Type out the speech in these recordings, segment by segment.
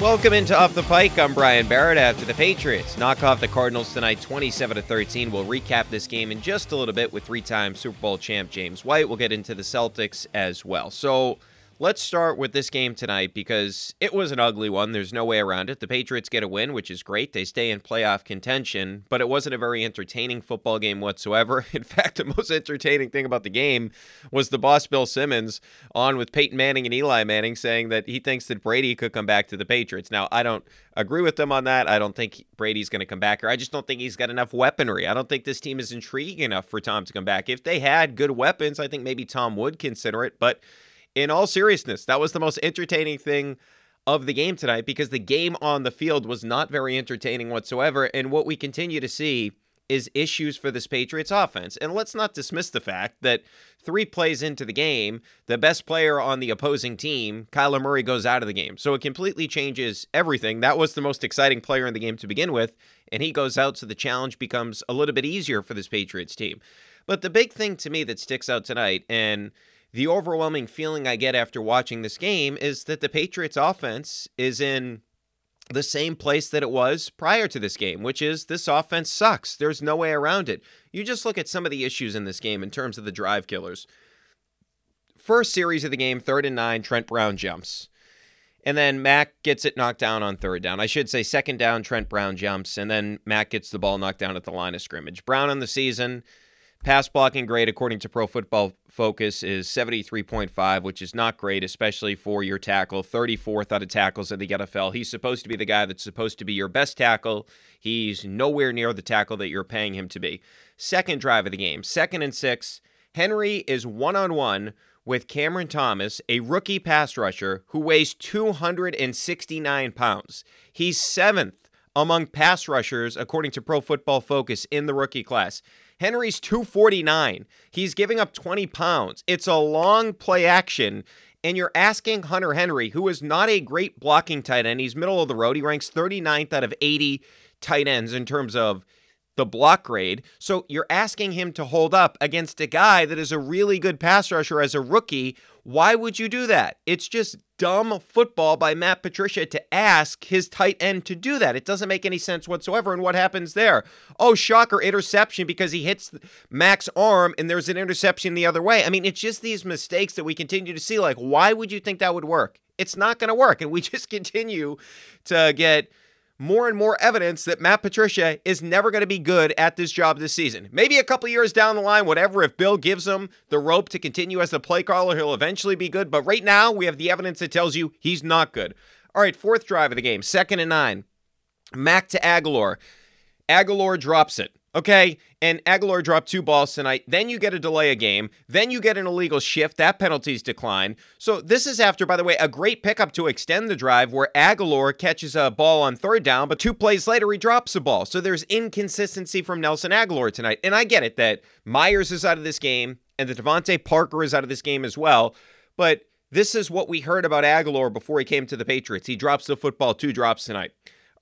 Welcome into Off the Pike. I'm Brian Barrett. After the Patriots knock off the Cardinals tonight, 27 to 13. We'll recap this game in just a little bit with three-time Super Bowl champ James White. We'll get into the Celtics as well. So Let's start with this game tonight because it was an ugly one. There's no way around it. The Patriots get a win, which is great. They stay in playoff contention, but it wasn't a very entertaining football game whatsoever. In fact, the most entertaining thing about the game was the boss Bill Simmons on with Peyton Manning and Eli Manning saying that he thinks that Brady could come back to the Patriots. Now, I don't agree with them on that. I don't think Brady's going to come back, or I just don't think he's got enough weaponry. I don't think this team is intriguing enough for Tom to come back. If they had good weapons, I think maybe Tom would consider it, but in all seriousness, that was the most entertaining thing of the game tonight because the game on the field was not very entertaining whatsoever. And what we continue to see is issues for this Patriots offense. And let's not dismiss the fact that three plays into the game, the best player on the opposing team, Kyler Murray, goes out of the game. So it completely changes everything. That was the most exciting player in the game to begin with. And he goes out, so the challenge becomes a little bit easier for this Patriots team. But the big thing to me that sticks out tonight, and the overwhelming feeling I get after watching this game is that the Patriots offense is in the same place that it was prior to this game, which is this offense sucks. There's no way around it. You just look at some of the issues in this game in terms of the drive killers. First series of the game, third and nine, Trent Brown jumps. And then Mac gets it knocked down on third down. I should say second down, Trent Brown jumps, and then Mac gets the ball knocked down at the line of scrimmage. Brown on the season, Pass blocking grade, according to Pro Football Focus, is 73.5, which is not great, especially for your tackle. 34th out of tackles in the NFL. He's supposed to be the guy that's supposed to be your best tackle. He's nowhere near the tackle that you're paying him to be. Second drive of the game, second and six. Henry is one on one with Cameron Thomas, a rookie pass rusher who weighs 269 pounds. He's seventh among pass rushers, according to Pro Football Focus, in the rookie class. Henry's 249. He's giving up 20 pounds. It's a long play action. And you're asking Hunter Henry, who is not a great blocking tight end, he's middle of the road. He ranks 39th out of 80 tight ends in terms of the block grade. So you're asking him to hold up against a guy that is a really good pass rusher as a rookie. Why would you do that? It's just dumb football by Matt Patricia to ask his tight end to do that. It doesn't make any sense whatsoever. And what happens there? Oh, shocker, interception because he hits Mac's arm and there's an interception the other way. I mean, it's just these mistakes that we continue to see. Like, why would you think that would work? It's not going to work. And we just continue to get more and more evidence that Matt Patricia is never going to be good at this job this season. Maybe a couple years down the line, whatever, if Bill gives him the rope to continue as the play caller, he'll eventually be good. But right now, we have the evidence that tells you he's not good. All right, fourth drive of the game, second and nine. Mac to Agholor. Agholor drops it. Okay, and Agholor dropped two balls tonight. Then you get a delay a game. Then you get an illegal shift. That penalty's declined. So this is after, by the way, a great pickup to extend the drive where Agholor catches a ball on third down, but two plays later he drops the ball. So there's inconsistency from Nelson Agholor tonight. And I get it that Meyers is out of this game and that DeVante Parker is out of this game as well. But this is what we heard about Agholor before he came to the Patriots. He drops the football, two drops tonight.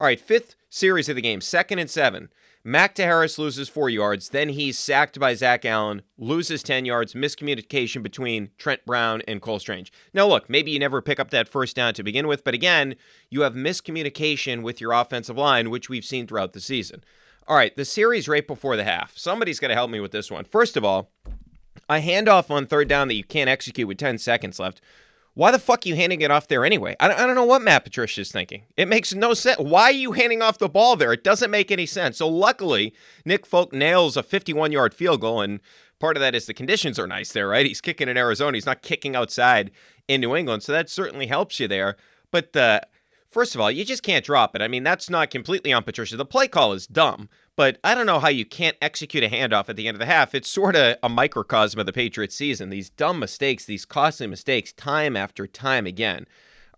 All right, fifth series of the game, second and seven. Mac to Harris loses four yards. Then he's sacked by Zach Allen, loses 10 yards, miscommunication between Trent Brown and Cole Strange. Now, look, maybe you never pick up that first down to begin with, but again, you have miscommunication with your offensive line, which we've seen throughout the season. All right, the series right before the half. Somebody's got to help me with this one. First of all, a handoff on third down that you can't execute with 10 seconds left why the fuck are you handing it off there anyway? I don't, I don't know what Matt Patricia is thinking. It makes no sense. Why are you handing off the ball there? It doesn't make any sense. So luckily, Nick Folk nails a 51 yard field goal, and part of that is the conditions are nice there, right? He's kicking in Arizona. He's not kicking outside in New England, so that certainly helps you there. But the first of all, you just can't drop it. I mean, that's not completely on Patricia. The play call is dumb, but I don't know how you can't execute a handoff at the end of the half. It's sort of a microcosm of the Patriots season. These dumb mistakes, these costly mistakes, time after time again.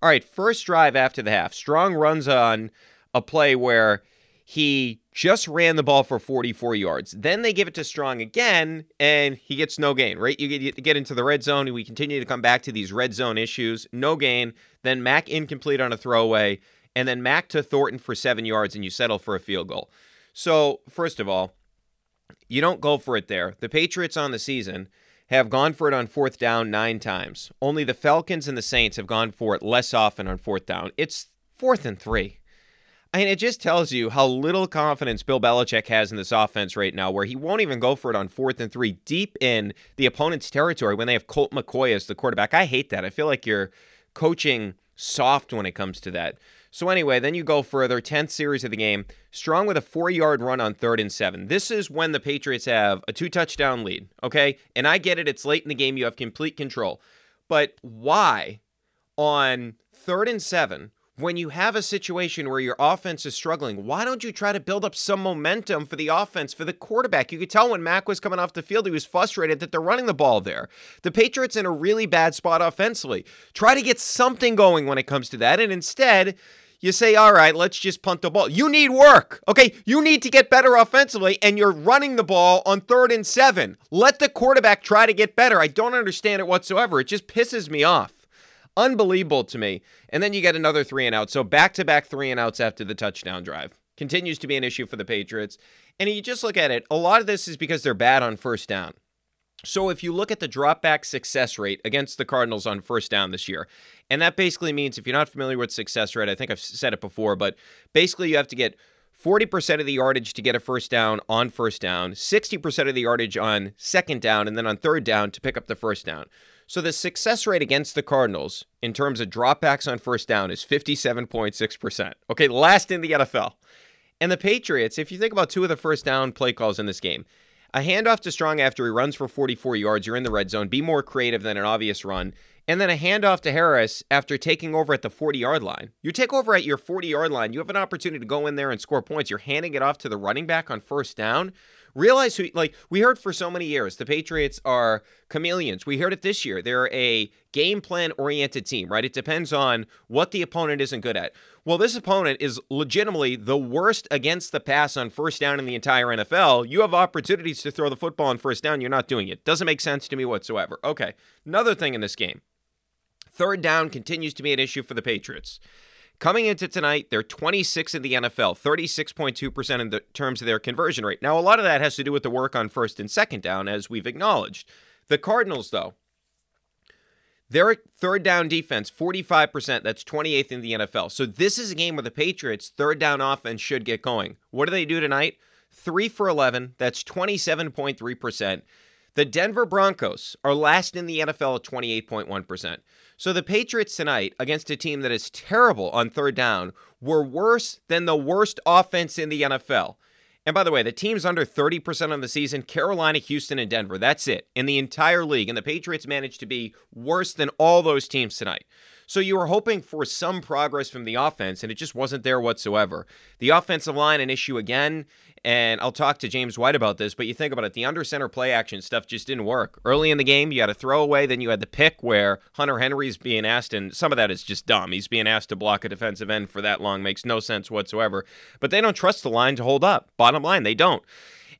All right, first drive after the half. Strong runs on a play where he just ran the ball for 44 yards. Then they give it to Strong again, and he gets no gain, right? You get, into the red zone, and we continue to come back to these red zone issues. No gain. Then Mac incomplete on a throwaway, and then Mac to Thornton for seven yards, and you settle for a field goal. So, first of all, you don't go for it there. The Patriots on the season have gone for it on fourth down nine times. Only the Falcons and the Saints have gone for it less often on fourth down. It's fourth and three. I mean, it just tells you how little confidence Bill Belichick has in this offense right now, where he won't even go for it on fourth and three deep in the opponent's territory when they have Colt McCoy as the quarterback. I hate that. I feel like you're coaching soft when it comes to that. So anyway, then you go further, 10th series of the game, strong with a four yard run on third and seven. This is when the Patriots have a two touchdown lead, okay? And I get it, it's late in the game, you have complete control. But why on third and seven, when you have a situation where your offense is struggling, why don't you try to build up some momentum for the offense, for the quarterback? You could tell when Mac was coming off the field, he was frustrated that they're running the ball there. The Patriots in a really bad spot offensively. Try to get something going when it comes to that. And instead, you say, all right, let's just punt the ball. You need work, okay? You need to get better offensively, and you're running the ball on third and seven. Let the quarterback try to get better. I don't understand it whatsoever. It just pisses me off. Unbelievable to me. And then you get another three and out. So back to back three and outs after the touchdown drive. Continues to be an issue for the Patriots. And you just look at it, a lot of this is because they're bad on first down. So if you look at the dropback success rate against the Cardinals on first down this year, and that basically means if you're not familiar with success rate, I think I've said it before, but basically you have to get 40% of the yardage to get a first down on first down, 60% of the yardage on second down, and then on third down to pick up the first down. So the success rate against the Cardinals in terms of dropbacks on first down is 57.6%. Okay, last in the NFL. And the Patriots, if you think about two of the first down play calls in this game, a handoff to Strong after he runs for 44 yards, you're in the red zone, be more creative than an obvious run. And then a handoff to Harris after taking over at the 40 yard line. You take over at your 40 yard line, you have an opportunity to go in there and score points. You're handing it off to the running back on first down. Realize who, like, we heard for so many years, the Patriots are chameleons. We heard it this year. They're a game plan oriented team, right? It depends on what the opponent isn't good at. Well, this opponent is legitimately the worst against the pass on first down in the entire NFL. You have opportunities to throw the football on first down. You're not doing it. Doesn't make sense to me whatsoever. Okay. Another thing in this game third down continues to be an issue for the Patriots. Coming into tonight, they're 26 in the NFL, 36.2% in the terms of their conversion rate. Now, a lot of that has to do with the work on first and second down, as we've acknowledged. The Cardinals, though, their third down defense, 45%. That's 28th in the NFL. So this is a game where the Patriots' third down offense should get going. What do they do tonight? Three for 11. That's 27.3%. The Denver Broncos are last in the NFL at 28.1%. So the Patriots tonight, against a team that is terrible on third down, were worse than the worst offense in the NFL. And by the way, the teams under 30% on the season Carolina, Houston, and Denver. That's it in the entire league. And the Patriots managed to be worse than all those teams tonight. So you were hoping for some progress from the offense, and it just wasn't there whatsoever. The offensive line, an issue again, and I'll talk to James White about this, but you think about it, the under center play action stuff just didn't work. Early in the game, you had a throwaway, then you had the pick where Hunter Henry's being asked, and some of that is just dumb. He's being asked to block a defensive end for that long, makes no sense whatsoever. But they don't trust the line to hold up. Bottom line, they don't.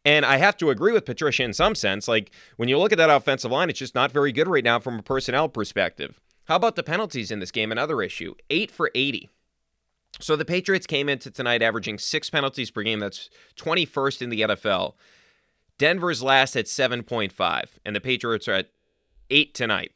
And I have to agree with Patricia in some sense. Like when you look at that offensive line, it's just not very good right now from a personnel perspective. How about the penalties in this game? Another issue. Eight for 80. So the Patriots came into tonight averaging six penalties per game. That's 21st in the NFL. Denver's last at 7.5, and the Patriots are at eight tonight.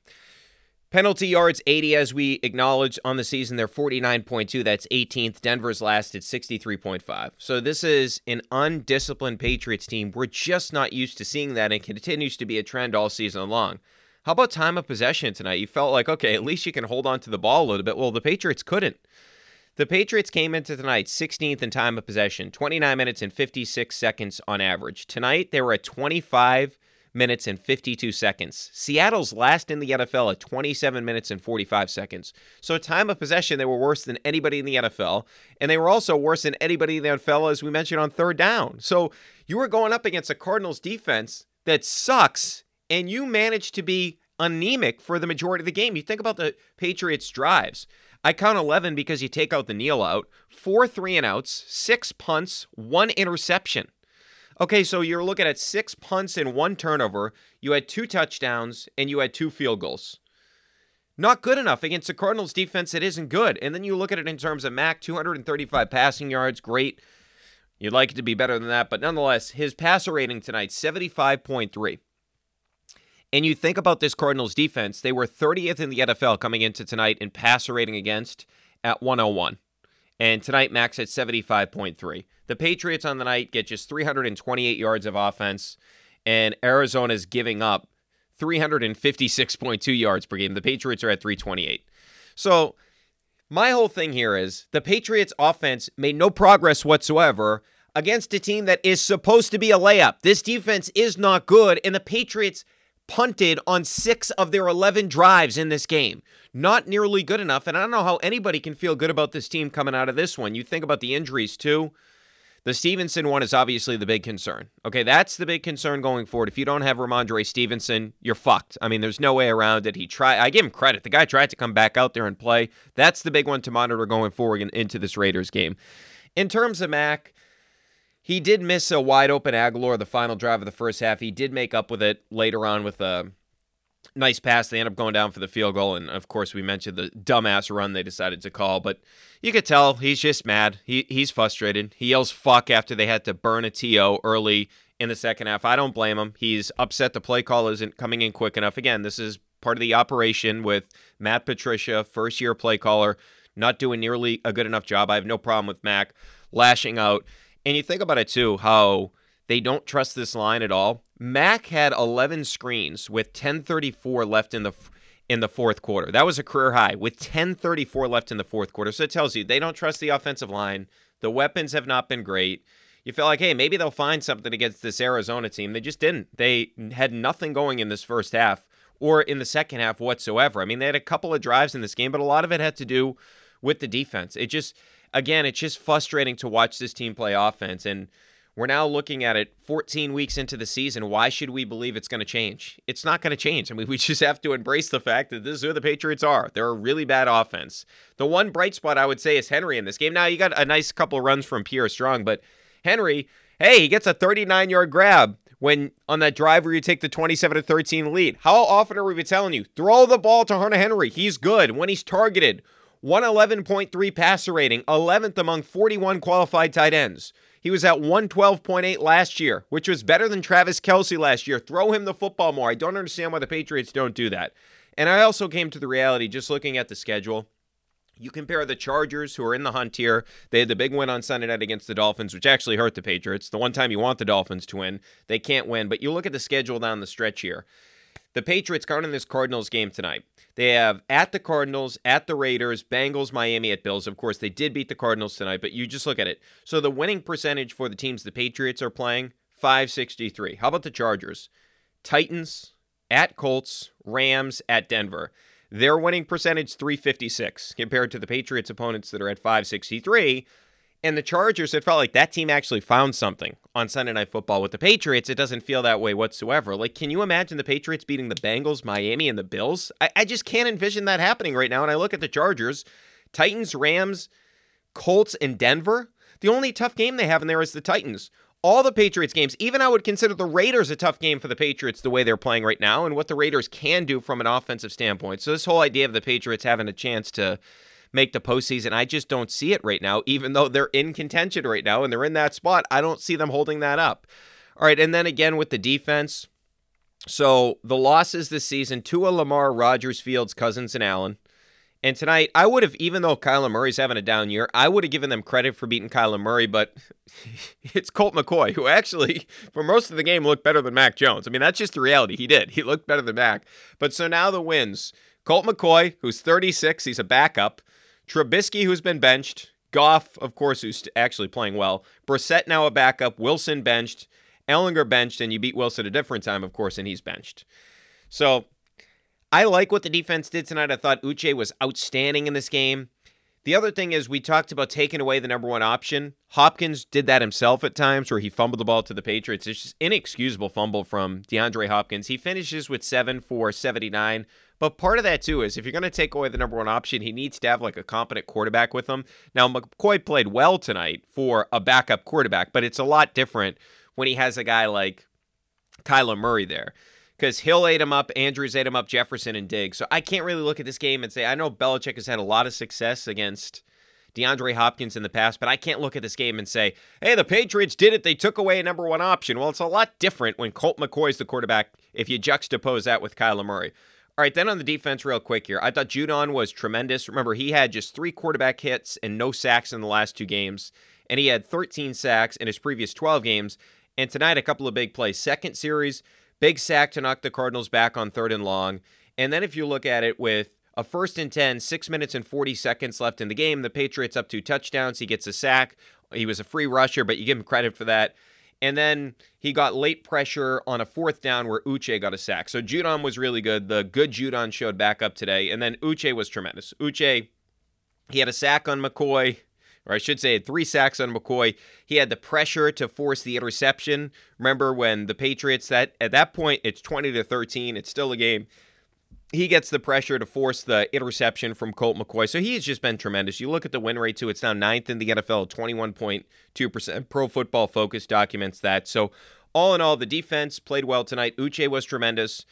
Penalty yards 80, as we acknowledge on the season, they're 49.2. That's 18th. Denver's last at 63.5. So this is an undisciplined Patriots team. We're just not used to seeing that and continues to be a trend all season long. How about time of possession tonight? You felt like, okay, at least you can hold on to the ball a little bit. Well, the Patriots couldn't. The Patriots came into tonight 16th in time of possession, 29 minutes and 56 seconds on average. Tonight, they were at 25 minutes and 52 seconds. Seattle's last in the NFL at 27 minutes and 45 seconds. So, time of possession, they were worse than anybody in the NFL. And they were also worse than anybody in the NFL, as we mentioned, on third down. So, you were going up against a Cardinals defense that sucks, and you managed to be anemic for the majority of the game. You think about the Patriots' drives. I count 11 because you take out the kneel out, four three and outs, six punts, one interception. Okay, so you're looking at six punts and one turnover. You had two touchdowns and you had two field goals. Not good enough against the Cardinals defense. It isn't good. And then you look at it in terms of Mac, 235 passing yards, great. You'd like it to be better than that, but nonetheless, his passer rating tonight, 75.3. And you think about this Cardinals defense, they were 30th in the NFL coming into tonight in passer rating against at 101. And tonight, max at 75.3. The Patriots on the night get just 328 yards of offense, and Arizona's giving up 356.2 yards per game. The Patriots are at 328. So, my whole thing here is the Patriots offense made no progress whatsoever against a team that is supposed to be a layup. This defense is not good, and the Patriots punted on six of their 11 drives in this game. Not nearly good enough. And I don't know how anybody can feel good about this team coming out of this one. You think about the injuries, too. The Stevenson one is obviously the big concern. Okay, that's the big concern going forward. If you don't have Rhamondre Stevenson, you're fucked. I mean, there's no way around it. He tried. I give him credit. The guy tried to come back out there and play. That's the big one to monitor going forward into this Raiders game. In terms of Mac, he did miss a wide open Agholor the final drive of the first half. He did make up with it later on with a nice pass. They end up going down for the field goal, and of course we mentioned the dumbass run they decided to call. But you could tell he's just mad. He he's frustrated. He yells "fuck" after they had to burn a to early in the second half. I don't blame him. He's upset the play call isn't coming in quick enough. Again, this is part of the operation with Matt Patricia, first year play caller, not doing nearly a good enough job. I have no problem with Mac lashing out. And you think about it too, how they don't trust this line at all. Mac had 11 screens with 10:34 left in the in the fourth quarter. That was a career high with 10:34 left in the fourth quarter. So it tells you they don't trust the offensive line. The weapons have not been great. You feel like, hey, maybe they'll find something against this Arizona team. They just didn't. They had nothing going in this first half or in the second half whatsoever. I mean, they had a couple of drives in this game, but a lot of it had to do with the defense. It just again, it's just frustrating to watch this team play offense. And we're now looking at it 14 weeks into the season. Why should we believe it's going to change? It's not going to change. I mean, we just have to embrace the fact that this is who the Patriots are. They're a really bad offense. The one bright spot I would say is Henry in this game. Now, you got a nice couple runs from Pierre Strong, but Henry, hey, he gets a 39 yard grab when on that drive where you take the 27 to 13 lead. How often are we telling you, throw the ball to Hunter Henry? He's good when he's targeted. 111.3 passer rating, 11th among 41 qualified tight ends. He was at 112.8 last year, which was better than Travis Kelce last year. Throw him the football more. I don't understand why the Patriots don't do that. And I also came to the reality just looking at the schedule. You compare the Chargers, who are in the hunt here. They had the big win on Sunday night against the Dolphins, which actually hurt the Patriots. The one time you want the Dolphins to win, they can't win. But you look at the schedule down the stretch here. The Patriots in this Cardinals game tonight. They have at the Cardinals, at the Raiders, Bengals, Miami, at Bills. Of course, they did beat the Cardinals tonight, but you just look at it. So the winning percentage for the teams the Patriots are playing, 563. How about the Chargers? Titans, at Colts, Rams, at Denver. Their winning percentage 356 compared to the Patriots opponents that are at 563. And the Chargers, it felt like that team actually found something on Sunday Night Football. With the Patriots, it doesn't feel that way whatsoever. Like, can you imagine the Patriots beating the Bengals, Miami, and the Bills? I, I just can't envision that happening right now. And I look at the Chargers, Titans, Rams, Colts, and Denver. The only tough game they have in there is the Titans. All the Patriots games, even I would consider the Raiders a tough game for the Patriots the way they're playing right now and what the Raiders can do from an offensive standpoint. So, this whole idea of the Patriots having a chance to make the postseason. I just don't see it right now, even though they're in contention right now and they're in that spot. I don't see them holding that up. All right, and then again with the defense. So the losses this season: Tua, Lamar, Rodgers, Fields, Cousins, and Allen. And tonight, I would have, even though Kyler Murray's having a down year, I would have given them credit for beating Kyler Murray, but it's Colt McCoy, who actually, for most of the game, looked better than Mac Jones. I mean, that's just the reality. He did. He looked better than Mac. But so now the wins Colt McCoy, who's 36, he's a backup. Trubisky, who's been benched. Goff, of course, who's actually playing well. Brissett now a backup. Wilson benched. Ehlinger benched, and you beat Wilson a different time, of course, and he's benched. So I like what the defense did tonight. I thought Uche was outstanding in this game. The other thing is, we talked about taking away the number one option. Hopkins did that himself at times where he fumbled the ball to the Patriots. It's just inexcusable fumble from DeAndre Hopkins. He finishes with seven for 79. But part of that, too, is if you're going to take away the number one option, he needs to have like a competent quarterback with him. Now, McCoy played well tonight for a backup quarterback, but it's a lot different when he has a guy like Kyler Murray there because Hill ate him up, Andrews ate him up, Jefferson and Diggs. So I can't really look at this game and say I know Belichick has had a lot of success against DeAndre Hopkins in the past, but I can't look at this game and say, hey, the Patriots did it. They took away a number one option. Well, it's a lot different when Colt McCoy's the quarterback if you juxtapose that with Kyler Murray. All right, then on the defense, real quick here. I thought Judon was tremendous. Remember, he had just three quarterback hits and no sacks in the last two games, and he had 13 sacks in his previous 12 games. And tonight, a couple of big plays. Second series, big sack to knock the Cardinals back on third and long. And then if you look at it with a first and 10, six minutes and 40 seconds left in the game, the Patriots up two touchdowns. He gets a sack. He was a free rusher, but you give him credit for that. And then he got late pressure on a fourth down where Uche got a sack. So Judon was really good. The good Judon showed back up today. And then Uche was tremendous. Uche, he had a sack on McCoy, or I should say, three sacks on McCoy. He had the pressure to force the interception. Remember when the Patriots that at that point it's 20 to 13, it's still a game he gets the pressure to force the interception from Colt McCoy. So he has just been tremendous. You look at the win rate too; it's now ninth in the NFL, twenty-one point two percent. Pro Football Focus documents that. So all in all, the defense played well tonight. Uche was tremendous.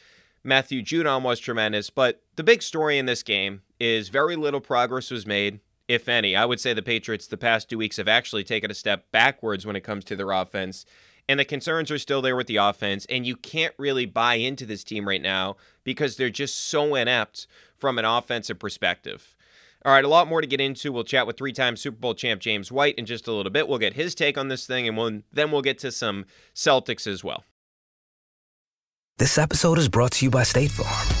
Matthew Judon was tremendous. But the big story in this game is very little progress was made, if any. I would say the Patriots the past two weeks have actually taken a step backwards when it comes to their offense and the concerns are still there with the offense. And you can't really buy into this team right now because they're just so inept from an offensive perspective. All right, a lot more to get into. We'll chat with three-time Super Bowl champ James White in just a little bit. We'll get his take on this thing, and we'll, then we'll get to some Celtics as well. This episode is brought to you by State Farm.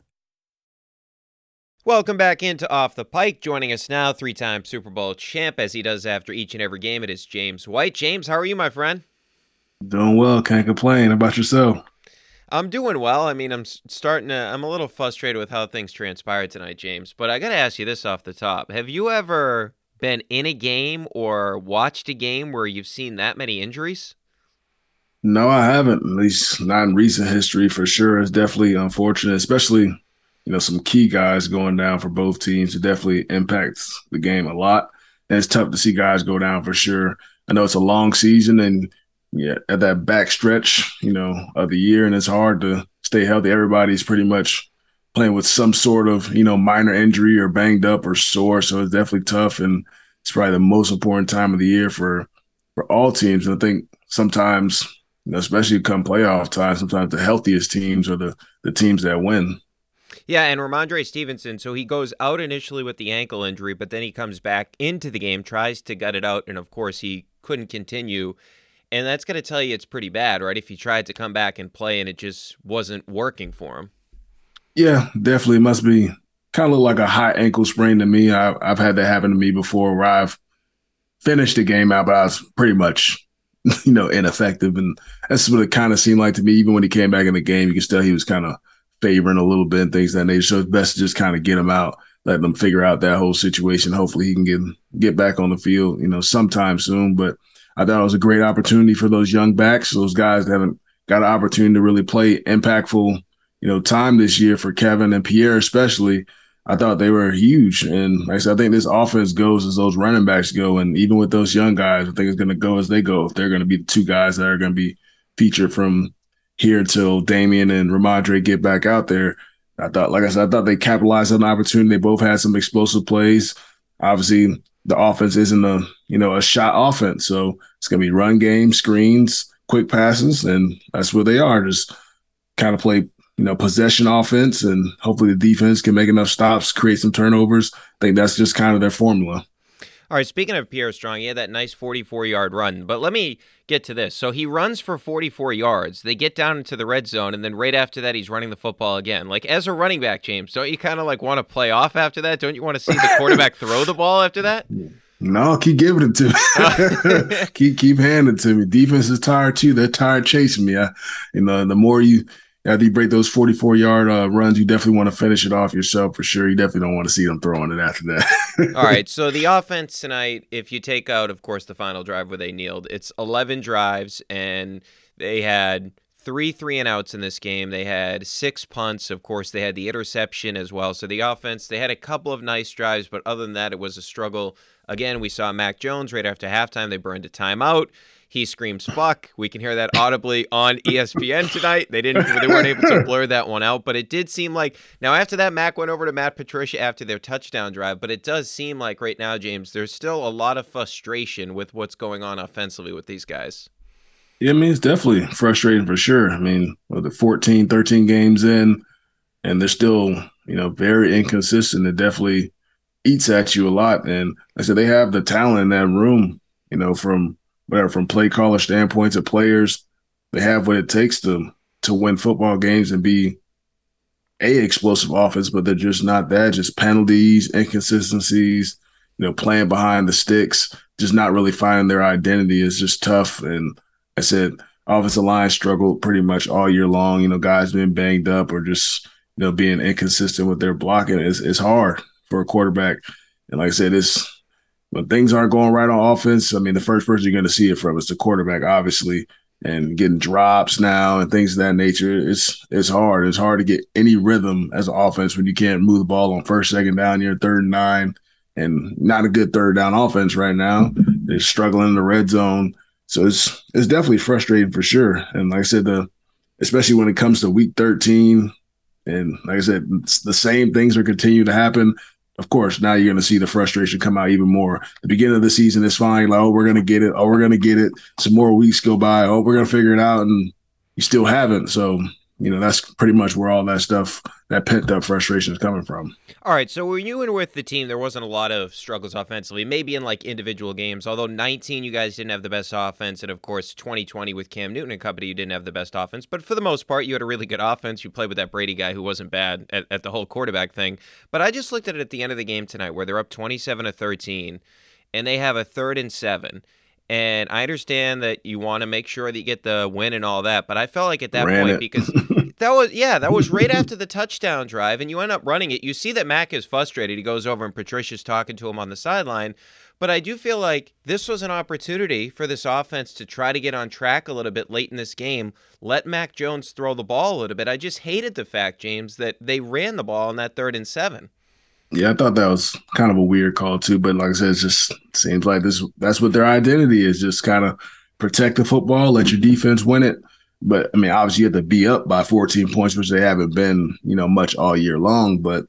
Welcome back into Off the Pike. Joining us now, three time Super Bowl champ, as he does after each and every game, it is James White. James, how are you, my friend? Doing well. Can't complain. How about yourself? I'm doing well. I mean, I'm starting to, I'm a little frustrated with how things transpired tonight, James. But I got to ask you this off the top. Have you ever been in a game or watched a game where you've seen that many injuries? No, I haven't. At least not in recent history for sure. It's definitely unfortunate, especially you know, some key guys going down for both teams. It definitely impacts the game a lot. And it's tough to see guys go down for sure. I know it's a long season and yeah, at that back stretch, you know, of the year, and it's hard to stay healthy. Everybody's pretty much playing with some sort of, you know, minor injury or banged up or sore. So it's definitely tough. And it's probably the most important time of the year for for all teams. And I think sometimes, you know, especially come playoff time, sometimes the healthiest teams are the the teams that win. Yeah, and Rhamondre Stevenson, so he goes out initially with the ankle injury, but then he comes back into the game, tries to gut it out, and of course he couldn't continue. And that's going to tell you it's pretty bad, right? If he tried to come back and play and it just wasn't working for him. Yeah, definitely must be kind of look like a high ankle sprain to me. I, I've had that happen to me before where I've finished the game out, but I was pretty much, you know, ineffective. And that's what it kind of seemed like to me. Even when he came back in the game, you could tell he was kind of favoring a little bit and things that nature. So it's best to just kind of get him out, let them figure out that whole situation. Hopefully he can get get back on the field, you know, sometime soon. But I thought it was a great opportunity for those young backs, those guys that haven't got an opportunity to really play impactful, you know, time this year for Kevin and Pierre especially. I thought they were huge. And like I said, I think this offense goes as those running backs go. And even with those young guys, I think it's going to go as they go. If they're going to be the two guys that are going to be featured from here till Damien and Rhamondre get back out there. I thought, like I said, I thought they capitalized on the opportunity. They both had some explosive plays. Obviously, the offense isn't a you know a shot offense, so it's gonna be run game, screens, quick passes, and that's where they are. Just kind of play you know, possession offense, and hopefully the defense can make enough stops, create some turnovers. I think that's just kind of their formula. All right, speaking of Pierre Strong, he had that nice 44 yard run. But let me get to this. So he runs for 44 yards. They get down into the red zone, and then right after that, he's running the football again. Like, as a running back, James, don't you kind of like want to play off after that? Don't you want to see the quarterback throw the ball after that? No, keep giving it to me. keep keep handing it to me. Defense is tired too. They're tired chasing me. I, you know, the more you after you break those 44 yard uh, runs, you definitely want to finish it off yourself for sure. You definitely don't want to see them throwing it after that. All right. So the offense tonight, if you take out, of course, the final drive where they kneeled, it's 11 drives, and they had three three and outs in this game. They had six punts. Of course, they had the interception as well. So the offense, they had a couple of nice drives, but other than that, it was a struggle. Again, we saw Mac Jones right after halftime. They burned a timeout. He screams "fuck." We can hear that audibly on ESPN tonight. They didn't, they weren't able to blur that one out, but it did seem like now after that, Mac went over to Matt Patricia after their touchdown drive. But it does seem like right now, James, there's still a lot of frustration with what's going on offensively with these guys. Yeah, I mean, it's definitely frustrating for sure. I mean, the 14, 13 games in, and they're still, you know, very inconsistent. It definitely eats at you a lot. And I said they have the talent in that room, you know, from whatever from play caller standpoint to players, they have what it takes to to win football games and be a explosive offense, but they're just not that. Just penalties, inconsistencies, you know, playing behind the sticks, just not really finding their identity is just tough. And I said, offensive line struggled pretty much all year long. You know, guys being banged up or just you know being inconsistent with their blocking is is hard for a quarterback. And like I said, it's when things aren't going right on offense, I mean, the first person you're going to see it from is the quarterback, obviously, and getting drops now and things of that nature. It's it's hard. It's hard to get any rhythm as an offense when you can't move the ball on first, second down, you're third and nine, and not a good third down offense right now. They're struggling in the red zone, so it's it's definitely frustrating for sure. And like I said, the especially when it comes to week 13, and like I said, the same things are continuing to happen of course, now you're going to see the frustration come out even more. The beginning of the season is fine. Like, oh, we're going to get it. Oh, we're going to get it. Some more weeks go by. Oh, we're going to figure it out. And you still haven't. So you know that's pretty much where all that stuff that pent up frustration is coming from. All right so were you in with the team there wasn't a lot of struggles offensively maybe in like individual games although 19 you guys didn't have the best offense and of course 2020 with cam newton and company you didn't have the best offense but for the most part you had a really good offense. You played with that brady guy who wasn't bad at, at the whole quarterback thing but i just looked at it at the end of the game tonight where they're up 27 to 13 and they have a third and seven and I understand that you want to make sure that you get the win and all that, but I felt like at that Ran point it. because that was yeah, that was right after the touchdown drive, and you end up running it. You see that Mac is frustrated. He goes over and Patricia's talking to him on the sideline. But I do feel like this was an opportunity for this offense to try to get on track a little bit late in this game. Let Mac Jones throw the ball a little bit. I just hated the fact, James, that they ran the ball on that third and seven. Yeah, I thought that was kind of a weird call too, but like I said, it just seems like this that's what their identity is, just kind of protect the football, let your defense win it. But I mean, obviously you have to be up by 14 points, which they haven't been, you know, much all year long. But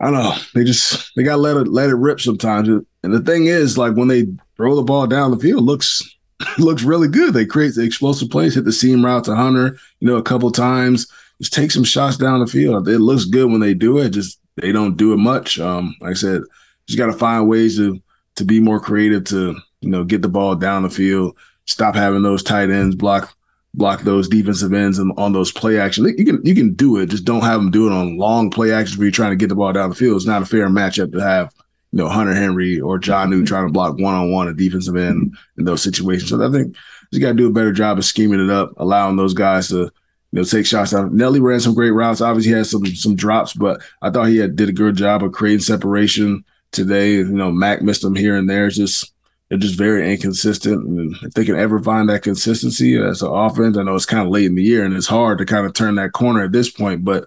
I don't know. They just they gotta let it let it rip sometimes. And the thing is, like when they throw the ball down the field, looks looks really good. They create the explosive plays, hit the seam route to Hunter, you know, a couple times just take some shots down the field. It looks good when they do it. Just they don't do it much. Um, like I said, just got to find ways to to be more creative to you know get the ball down the field. Stop having those tight ends block block those defensive ends and on those play action. You can you can do it. Just don't have them do it on long play actions where you're trying to get the ball down the field. It's not a fair matchup to have you know Hunter Henry or Jonnu trying to block one on one a defensive end in those situations. So I think you got to do a better job of scheming it up, allowing those guys to you know, take shots out. Nelly ran some great routes. Obviously, had some some drops, but I thought he had, did a good job of creating separation today. You know, Mac missed them here and there. It's just they're just very inconsistent. And if they can ever find that consistency as an offense, I know it's kind of late in the year and it's hard to kind of turn that corner at this point, but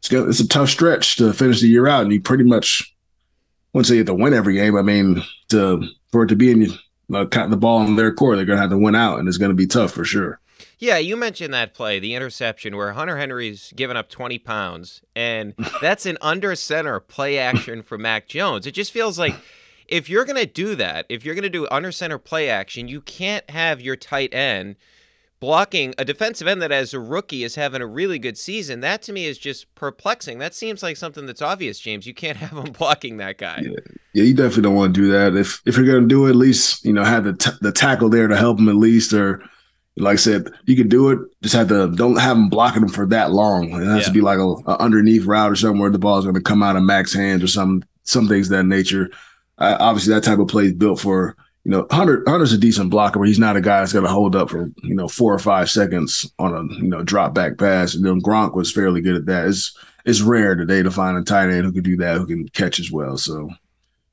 it's it's a tough stretch to finish the year out, and you pretty much wouldn't say you have to win every game. I mean, to for it to be in uh, the ball in their core, they're going to have to win out, and it's going to be tough for sure. Yeah, you mentioned that play, the interception where Hunter Henry's given up 20 pounds, and that's an under center play action for Mac Jones. It just feels like if you're going to do that, if you're going to do under center play action, you can't have your tight end blocking a defensive end that as a rookie is having a really good season. That to me is just perplexing. That seems like something that's obvious, James. You can't have him blocking that guy. Yeah, yeah you definitely don't want to do that. If if you're going to do it, at least, you know, have the t- the tackle there to help him at least or – like I said, you can do it. Just have to don't have them blocking them for that long. It has yeah. to be like a, a, underneath route or something where the ball is going to come out of Mac's hands or some some things that nature. Uh, obviously, that type of play is built for you know Hunter. Hunter's a decent blocker, but he's not a guy that's going to hold up for you know four or five seconds on a you know drop back pass. And then Gronk was fairly good at that. It's it's rare today to find a tight end who can do that, who can catch as well. So.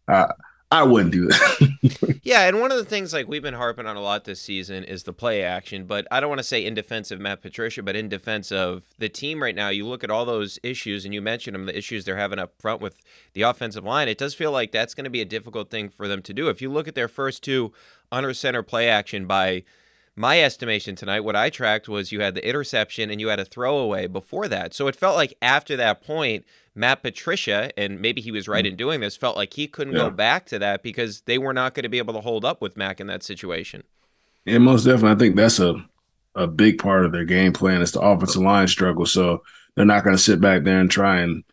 Uh, I wouldn't do that. yeah, and one of the things like we've been harping on a lot this season is the play action, but I don't want to say in defense of Matt Patricia, but in defense of the team right now. You look at all those issues, and you mentioned them, the issues they're having up front with the offensive line. It does feel like that's going to be a difficult thing for them to do. If you look at their first two under center play action by my estimation tonight, what I tracked was you had the interception and you had a throwaway before that. So it felt like after that point, Matt Patricia, and maybe he was right mm. in doing this, felt like he couldn't yeah. go back to that because they were not going to be able to hold up with Mac in that situation. Yeah, most definitely. I think that's a a big part of their game plan is the offensive line struggle. So they're not going to sit back there and try and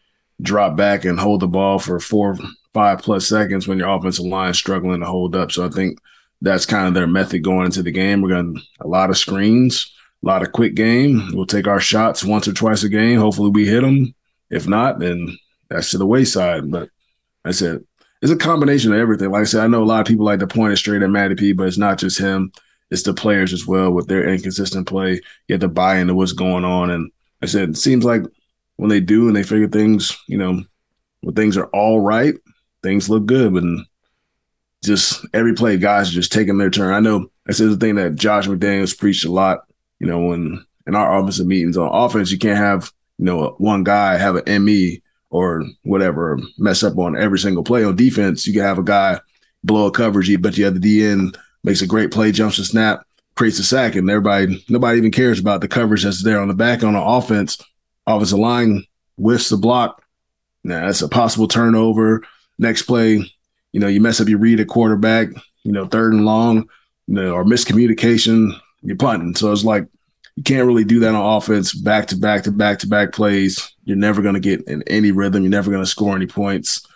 drop back and hold the ball for four, five plus seconds when your offensive line is struggling to hold up. So I think that's kind of their method going into the game. We're going to a lot of screens, a lot of quick game. We'll take our shots once or twice a game. Hopefully we hit them. If not, then that's to the wayside. But I said it's a combination of everything. Like I said, I know a lot of people like to point it straight at Matty P, but it's not just him. It's the players as well with their inconsistent play. You have to buy into what's going on. And I said, it seems like when they do and they figure things, you know, when things are all right, things look good. And just every play, guys are just taking their turn. I know that's the thing that Josh McDaniels preached a lot, you know, when in our offensive meetings on offense, you can't have you know, one guy have an ME or whatever, mess up on every single play. On defense, you can have a guy blow a coverage, but the DN makes a great play, jumps the snap, creates a sack, and everybody nobody even cares about the coverage that's there on the back on the offense. Offensive line whiffs the block. Now that's a possible turnover. Next play, you know, you mess up your read at quarterback, you know, third and long, you know, or miscommunication, you're punting. So it's like you can't really do that on offense back to back to back to back plays. You're never going to get in any rhythm. You're never going to score any points.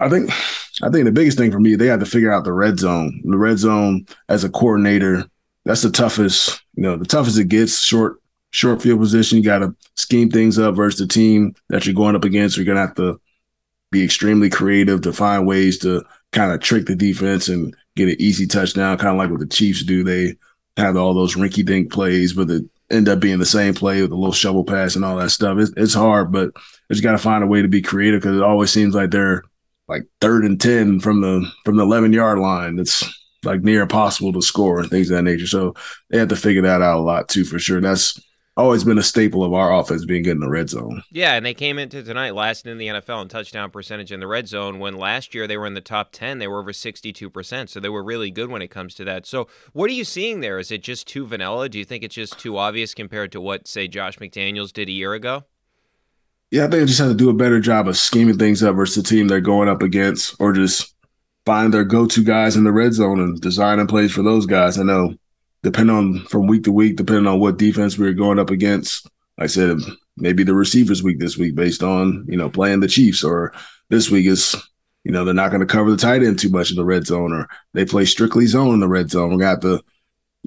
I think I think the biggest thing for me, they had to figure out the red zone. The red zone as a coordinator, that's the toughest, you know, the toughest it gets, short short field position. You got to scheme things up versus the team that you're going up against. You're to have to be extremely creative to find ways to kind of trick the defense and get an easy touchdown, kind of like what the Chiefs do. They have all those rinky dink plays, but it end up being the same play with a little shovel pass and all that stuff. It's, it's hard, but just got to find a way to be creative because it always seems like they're like third and ten from the from the eleven yard line. It's like near impossible to score and things of that nature. So they have to figure that out a lot too, for sure. That's always been a staple of our offense being good in the red zone. Yeah, and they came into tonight last in the NFL in touchdown percentage in the red zone when last year they were in the top 10, they were over 62%, so they were really good when it comes to that. So, what are you seeing there? Is it just too vanilla? Do you think it's just too obvious compared to what say Josh McDaniels did a year ago? Yeah, I think they just have to do a better job of scheming things up versus the team they're going up against or just find their go-to guys in the red zone and designing plays for those guys. I know depending on from week to week, depending on what defense we are going up against, I said, maybe the receivers week this week based on, you know, playing the Chiefs or this week is, you know, they're not going to cover the tight end too much in the red zone or they play strictly zone in the red zone. We got to,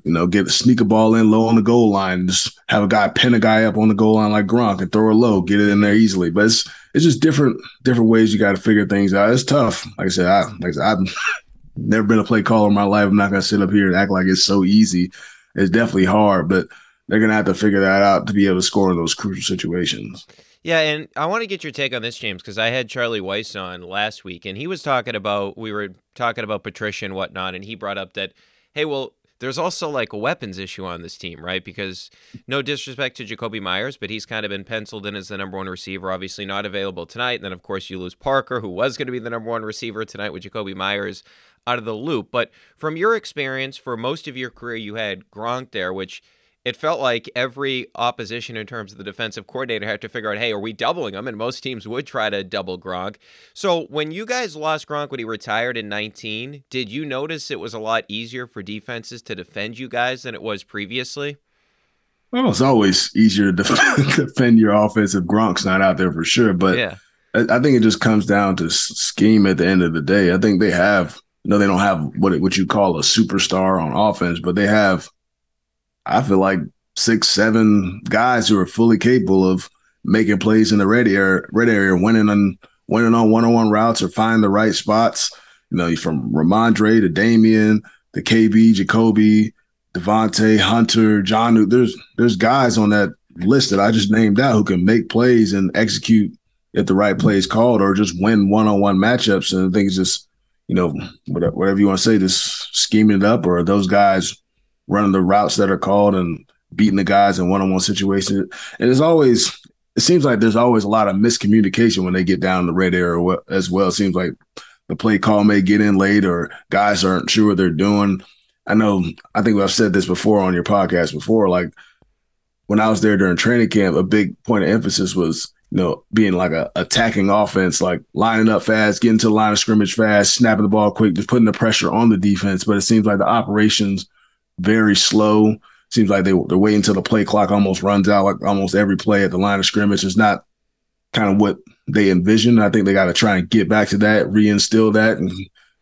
you know, get sneak a ball in low on the goal line, just have a guy pin a guy up on the goal line like Gronk and throw it low, get it in there easily. But it's it's just different different ways you got to figure things out. It's tough. Like I said, I like I said, I've never been a play caller in my life. I'm not gonna sit up here and act like it's so easy. It's definitely hard, but they're gonna have to figure that out to be able to score in those crucial situations. Yeah, and I want to get your take on this, James, because I had Charlie Weis on last week, and he was talking about we were talking about Patricia and whatnot, and he brought up that, hey, well, there's also like a weapons issue on this team, right? Because no disrespect to Jakobi Meyers, but he's kind of been penciled in as the number one receiver, obviously not available tonight. And then, of course, you lose Parker, who was going to be the number one receiver tonight with Jakobi Meyers out of the loop. But from your experience, for most of your career, you had Gronk there, which it felt like every opposition in terms of the defensive coordinator had to figure out, hey, are we doubling him? And most teams would try to double Gronk. So when you guys lost Gronk when he retired in 19, did you notice it was a lot easier for defenses to defend you guys than it was previously? Well, it's always easier to defend your offense if Gronk's not out there for sure. But yeah. I think it just comes down to scheme at the end of the day. I think they have, know, they don't have what what you call a superstar on offense, but they have – I feel like six, seven guys who are fully capable of making plays in the red area, red area, winning on winning on one on one routes or find the right spots. You know, from Rhamondre to Damien to KB, Jakobi, DeVante, Hunter, John. There's there's guys on that list that I just named out who can make plays and execute if the right play is called or just win one on one matchups. And I think it's just, you know, whatever you want to say, just scheming it up or those guys running the routes that are called and beating the guys in one-on-one situations. And it's always it seems like there's always a lot of miscommunication when they get down the red area as well. It seems like the play call may get in late or guys aren't sure what they're doing. I know I think I've said this before on your podcast before. Like when I was there during training camp, a big point of emphasis was you know, being like a attacking offense, like lining up fast, getting to the line of scrimmage fast, snapping the ball quick, just putting the pressure on the defense. But it seems like the operations very slow. Seems like they they're waiting until the play clock almost runs out. Like almost every play at the line of scrimmage is not kind of what they envision. I think they got to try and get back to that, reinstill that, and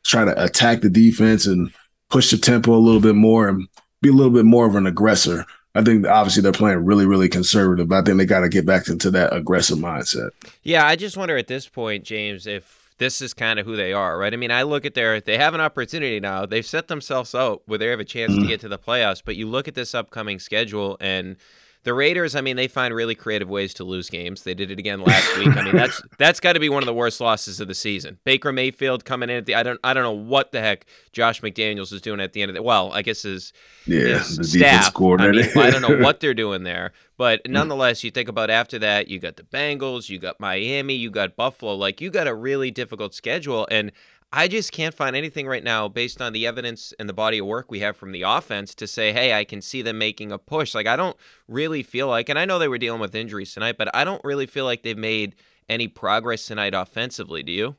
try to attack the defense and push the tempo a little bit more and be a little bit more of an aggressor. I think obviously they're playing really, really conservative, but I think they got to get back into that aggressive mindset. Yeah, I just wonder at this point, James, if this is kind of who they are, right? I mean, I look at their they have an opportunity now. They've set themselves up where they have a chance mm-hmm. to get to the playoffs, but you look at this upcoming schedule and the Raiders, I mean, they find really creative ways to lose games. They did it again last week. I mean, that's that's got to be one of the worst losses of the season. Baker Mayfield coming in at the I don't I don't know what the heck Josh McDaniels is doing at the end of the well, I guess his, yeah, his staff. I, mean, I don't know what they're doing there, but nonetheless, you think about after that, you got the Bengals, you got Miami, you got Buffalo. Like you got a really difficult schedule, and I just can't find anything right now based on the evidence and the body of work we have from the offense to say, hey, I can see them making a push. Like, I don't really feel like, and I know they were dealing with injuries tonight, but I don't really feel like they've made any progress tonight offensively. Do you?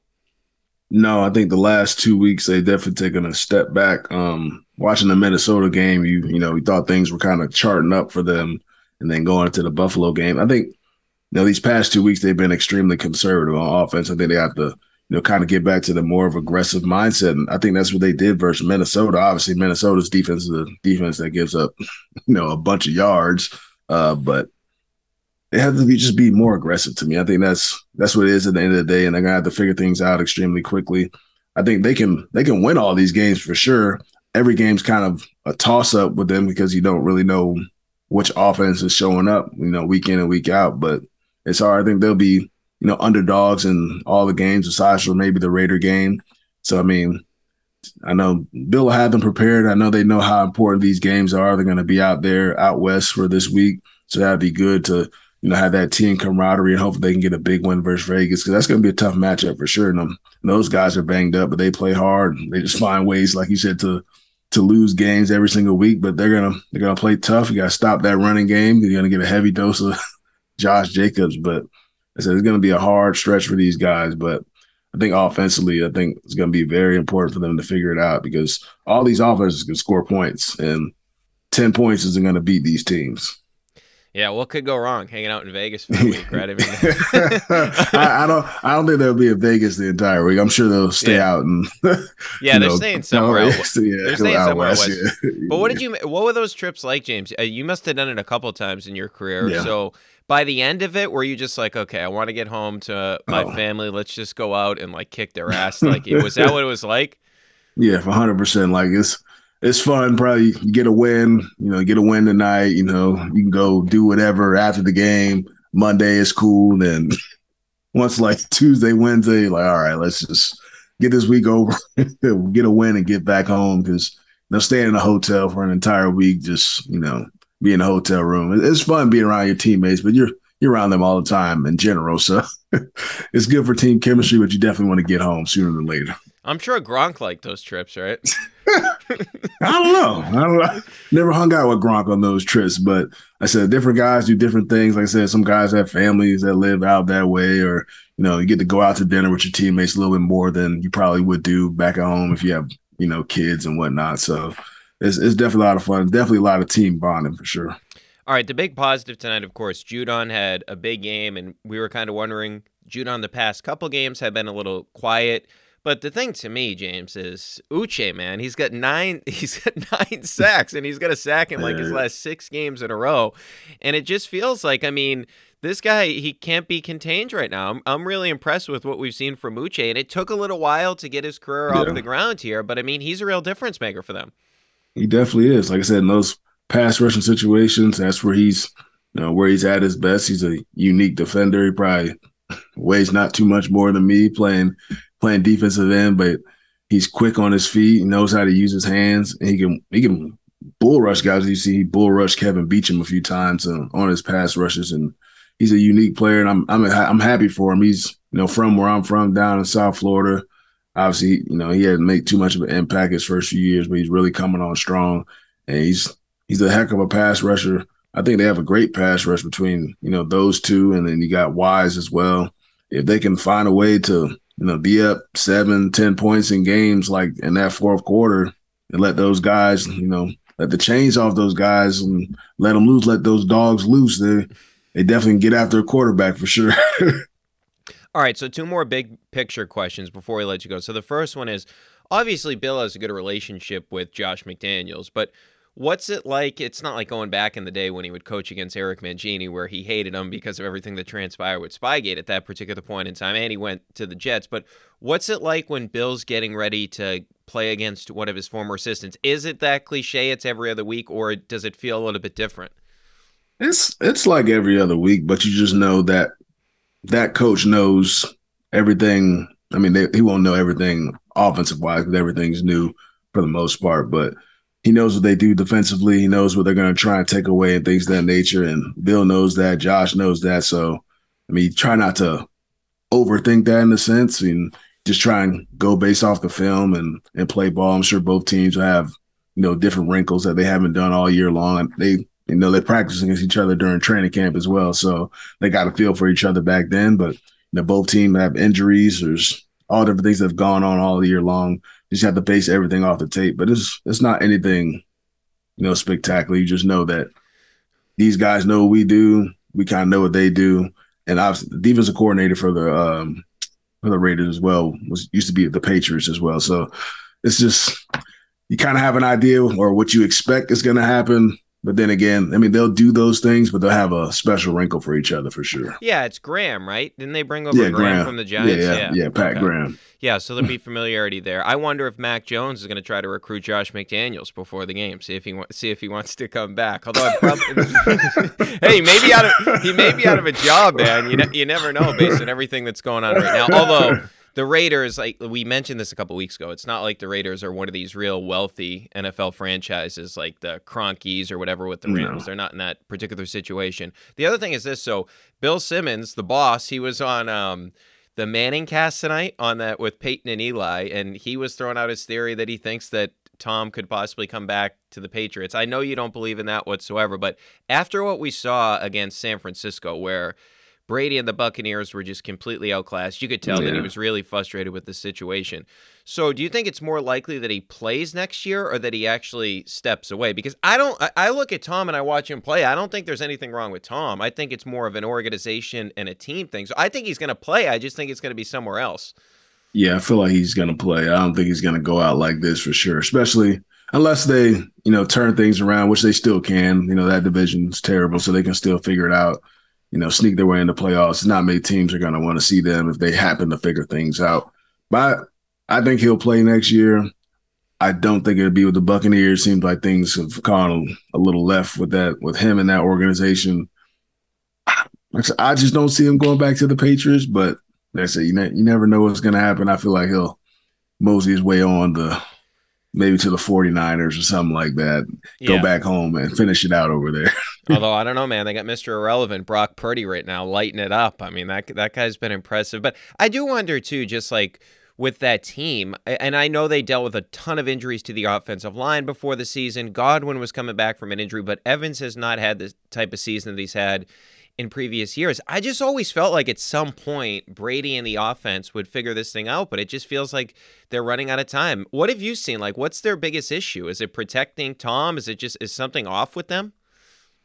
No, I think the last two weeks they definitely taken a step back. Um, watching the Minnesota game, you you know, we thought things were kind of charting up for them, and then going into the Buffalo game, I think you know these past two weeks they've been extremely conservative on offense. I think they have to you know, kind of get back to the more of aggressive mindset. And I think that's what they did versus Minnesota. Obviously, Minnesota's defense is a defense that gives up, you know, a bunch of yards. Uh, but they have to be just be more aggressive to me. I think that's that's what it is at the end of the day, and they're gonna have to figure things out extremely quickly. I think they can they can win all these games for sure. Every game's kind of a toss up with them because you don't really know which offense is showing up, you know, week in and week out. But it's hard. I think they'll be you know, underdogs in all the games aside from maybe the Raider game. So I mean, I know Bill will have them prepared. I know they know how important these games are. They're going to be out there out west for this week, so that'd be good to you know have that team camaraderie and hopefully they can get a big win versus Vegas because that's going to be a tough matchup for sure. And, those guys are banged up, but they play hard. They just find ways, like you said, to to lose games every single week. But they're gonna they're gonna play tough. You got to stop that running game. You're gonna get a heavy dose of Josh Jacobs, but I said it's going to be a hard stretch for these guys, but I think offensively, I think it's going to be very important for them to figure it out because all these offenses can score points, and ten points isn't going to beat these teams. Yeah, what could go wrong? Hanging out in Vegas for a week, right? I mean, I, I, don't. I don't think they'll be in Vegas the entire week. I'm sure they'll stay Yeah. out and. yeah, they're staying somewhere. out, west. Yeah, they're staying out somewhere west, west. yeah. But what did you? What were those trips like, James? Uh, you must have done it a couple times in your career. Yeah. So by the end of it, were you just like, okay, I want to get home to my Oh. family. Let's just go out and like kick their ass. Like, was that what it was like? Yeah, hundred percent. Like it's it's fun. Probably you get a win. You know, get a win tonight. You know, you can go do whatever after the game. Monday is cool. Then once like Tuesday, Wednesday, like all right, let's just get this week over, get a win, and get back home because you know staying in a hotel for an entire week, just you know, be in a hotel room. It's fun being around your teammates, but you're you're around them all the time in general. So it's good for team chemistry, but you definitely want to get home sooner than later. I'm sure Gronk liked those trips, right? I don't know. I don't know. Never hung out with Gronk on those trips, but I said different guys do different things. Like I said, some guys have families that live out that way, or you know, you get to go out to dinner with your teammates a little bit more than you probably would do back at home if you have you know kids and whatnot. So it's it's definitely a lot of fun. Definitely a lot of team bonding for sure. All right, the big positive tonight, of course, Judon had a big game, and we were kind of wondering. Judon, the past couple games have been a little quiet, but the thing to me, James, is Uche. Man, he's got nine. He's got nine sacks, and he's got a sack in like his last six games in a row, and it just feels like, I mean. This guy, he can't be contained right now. I'm, I'm really impressed with what we've seen from Uche, and it took a little while to get his career off Yeah. the ground here, but I mean, he's a real difference maker for them. He definitely is. Like I said, in those pass rushing situations, that's where he's, you know, where he's at his best. He's a unique defender. He probably weighs not too much more than me playing playing defensive end, but he's quick on his feet. He knows how to use his hands. And he can he can bull rush guys. You see, he bull rushed Kelvin Beachum a few times uh, on his pass rushes, and he's a unique player. And I'm I'm I'm happy for him. He's you know from where I'm from, down in South Florida obviously, you know, he hadn't made too much of an impact his first few years, but he's really coming on strong. And he's he's a heck of a pass rusher. I think they have a great pass rush between, you know, those two. And then you got Wise as well. If they can find a way to, you know, be up seven, ten points in games like in that fourth quarter and let those guys, you know, let the chains off those guys and let them loose, let those dogs loose, they they definitely get after a quarterback for sure. All right, so two more big picture questions before we let you go. So the first one is obviously Bill has a good relationship with Josh McDaniels, but what's it like? It's not like going back in the day when he would coach against Eric Mangini where he hated him because of everything that transpired with Spygate at that particular point in time, and he went to the Jets. But what's it like when Bill's getting ready to play against one of his former assistants? Is it that cliche it's every other week, or does it feel a little bit different? It's it's like every other week, but you just know that that coach knows everything. I mean, they, he won't know everything offensive wise because everything's new for the most part, but he knows what they do defensively. He knows what they're going to try and take away and things of that nature. And Bill knows that. Josh knows that. So, I mean, try not to overthink that in a sense and just try and go based off the film and and play ball. I'm sure both teams will have you know different wrinkles that they haven't done all year long. They you know they practice against each other during training camp as well, so they got a feel for each other back then. But you know both teams have injuries. There's all different things that have gone on all year long. You just have to base everything off the tape, but it's it's not anything you know spectacular. You just know that these guys know what we do. We kind of know what they do, and obviously the defensive coordinator for the um, for the Raiders as well was used to be the Patriots as well. So it's just you kind of have an idea or what you expect is going to happen. But then again, I mean, they'll do those things, but they'll have a special wrinkle for each other for sure. Yeah, it's Graham, right? Didn't they bring over Yeah, Graham, Graham from the Giants? Yeah, yeah, yeah, Pat Okay. Graham. Yeah, so there'll be familiarity there. I wonder if Mac Jones is going to try to recruit Josh McDaniels before the game, see if he wa- see if he wants to come back. Although, I probably, hey, maybe out of he may be out of a job, man. You ne- you never know based on everything that's going on right now. Although the Raiders, like we mentioned this a couple weeks ago, it's not like the Raiders are one of these real wealthy NFL franchises like the Kroenkes or whatever with the No. Rams. They're not in that particular situation. The other thing is this: so Bill Simmons, the boss, he was on. Um, the ManningCast tonight on that with Peyton and Eli, and he was throwing out his theory that he thinks that Tom could possibly come back to the Patriots. I know you don't believe in that whatsoever, but after what we saw against San Francisco, where Brady and the Buccaneers were just completely outclassed. You could tell yeah. that he was really frustrated with the situation. So, do you think it's more likely that he plays next year or that he actually steps away? Because I don't, I look at Tom and I watch him play. I don't think there's anything wrong with Tom. I think it's more of an organization and a team thing. So, I think he's going to play. I just think it's going to be somewhere else. Yeah, I feel like he's going to play. I don't think he's going to go out like this for sure, especially unless they, you know, turn things around, which they still can. You know, that division's terrible, so they can still figure it out. You know, sneak their way into playoffs. Not many teams are going to want to see them if they happen to figure things out. But I think he'll play next year. I don't think it'll be with the Buccaneers. Seems like things have gone a little left with that, with him and that organization. I just don't see him going back to the Patriots, but that's it. You, ne- you never know what's going to happen. I feel like he'll mosey his way on the maybe to the 49ers or something like that. Yeah. Go back home and finish it out over there. Although I don't know, man, they got Mr. Irrelevant Brock Purdy right now lighting it up. I mean, that that guy's been impressive. But I do wonder too, just like with that team. And I know they dealt with a ton of injuries to the offensive line before the season. Godwin was coming back from an injury, but Evans has not had the type of season that he's had in previous years. I just always felt like at some point Brady and the offense would figure this thing out, but it just feels like they're running out of time. What have you seen? Like what's their biggest issue? Is it protecting Tom? Is it just is something off with them?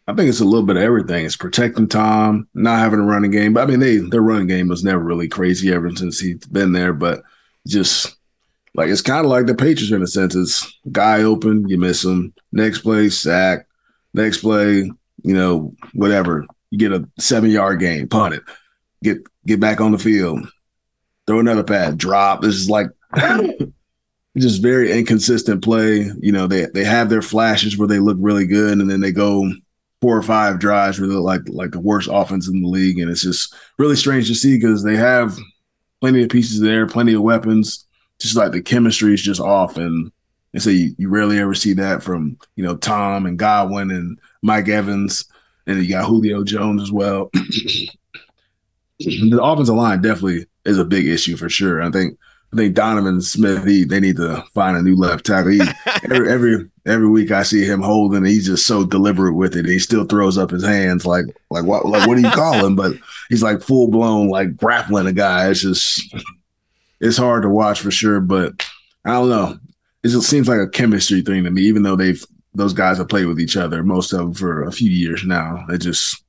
I think it's a little bit of everything. It's protecting Tom, not having a running game. But I mean, they their running game was never really crazy ever since he's been there. But just like it's kind of like the Patriots in a sense. It's guy open, you miss him. Next play, sack. Next play, you know, whatever. You get a seven yard game, punt it, get get back on the field, throw another pad, drop. This is like just very inconsistent play. You know, they they have their flashes where they look really good, and then they go four or five drives where they're like like the worst offense in the league, and it's just really strange to see because they have plenty of pieces there, plenty of weapons. Just like the chemistry is just off, and and so you, you rarely ever see that from you know Tom and Godwin and Mike Evans, and you got Julio Jones as well. the offensive line definitely is a big issue for sure. I think I think Donovan Smith, he they need to find a new left tackle. He, every every every week I see him holding, he's just so deliberate with it. He still throws up his hands like like what like what do you call him? But he's like full blown like grappling a guy. It's just it's hard to watch for sure. But I don't know. It just seems like a chemistry thing to me, even though they've those guys have played with each other, most of them for a few years now. It just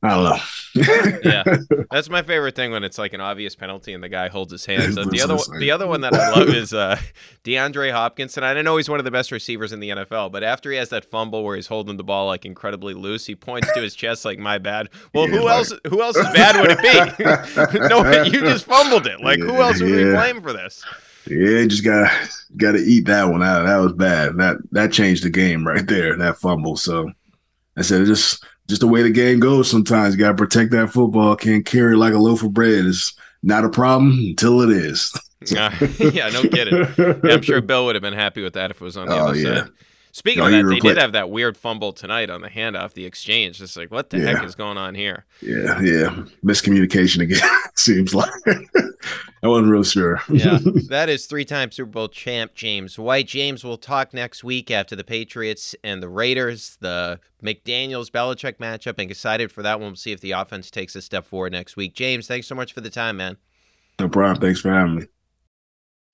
I don't know. yeah, that's my favorite thing when it's like an obvious penalty and the guy holds his hands. up. the other one, the other one that I love is uh, DeAndre Hopkins, and I know he's one of the best receivers in the NFL. But after he has that fumble where he's holding the ball like incredibly loose, he points to his chest like "My bad." Well, yeah, who like... else? Who else is bad would it be? no, you just fumbled it. Like yeah, who else would yeah. we blame for this? Yeah, just got got to eat that one out. That was bad. That that changed the game right there. That fumble. So I said, just just the way the game goes sometimes. You got to protect that football. Can't carry like a loaf of bread. It's not a problem until it is. yeah, no kidding. Yeah, I'm sure Bill would have been happy with that if it was on the oh, other yeah. side. Speaking no, of that, they did have that weird fumble tonight on the handoff, the exchange. It's like, what the yeah. heck is going on here? Yeah, yeah. Miscommunication again, seems like. I wasn't real sure. yeah, that is three time Super Bowl champ James White. James will talk next week after the Patriots and the Raiders, the McDaniels Belichick matchup. I'm excited for that one. We'll see if the offense takes a step forward next week. James, thanks so much for the time, man. No problem. Thanks for having me.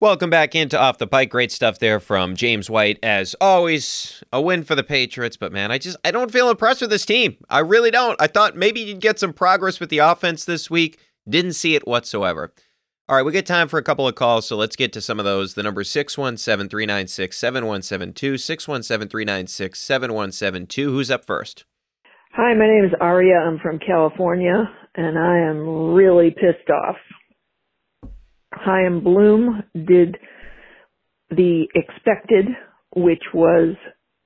Welcome back into Off the Pike. Great stuff there from James White. As always, a win for the Patriots, but man, I just I don't feel impressed with this team. I really don't. I thought maybe you'd get some progress with the offense this week. Didn't see it whatsoever. All right, we get time for a couple of calls, so let's get to some of those. The number 617 396 7172. 617 396 7172. Who's up first? Hi, my name is Aria. I'm from California, and I am really pissed off. Chaim Bloom did the expected, which was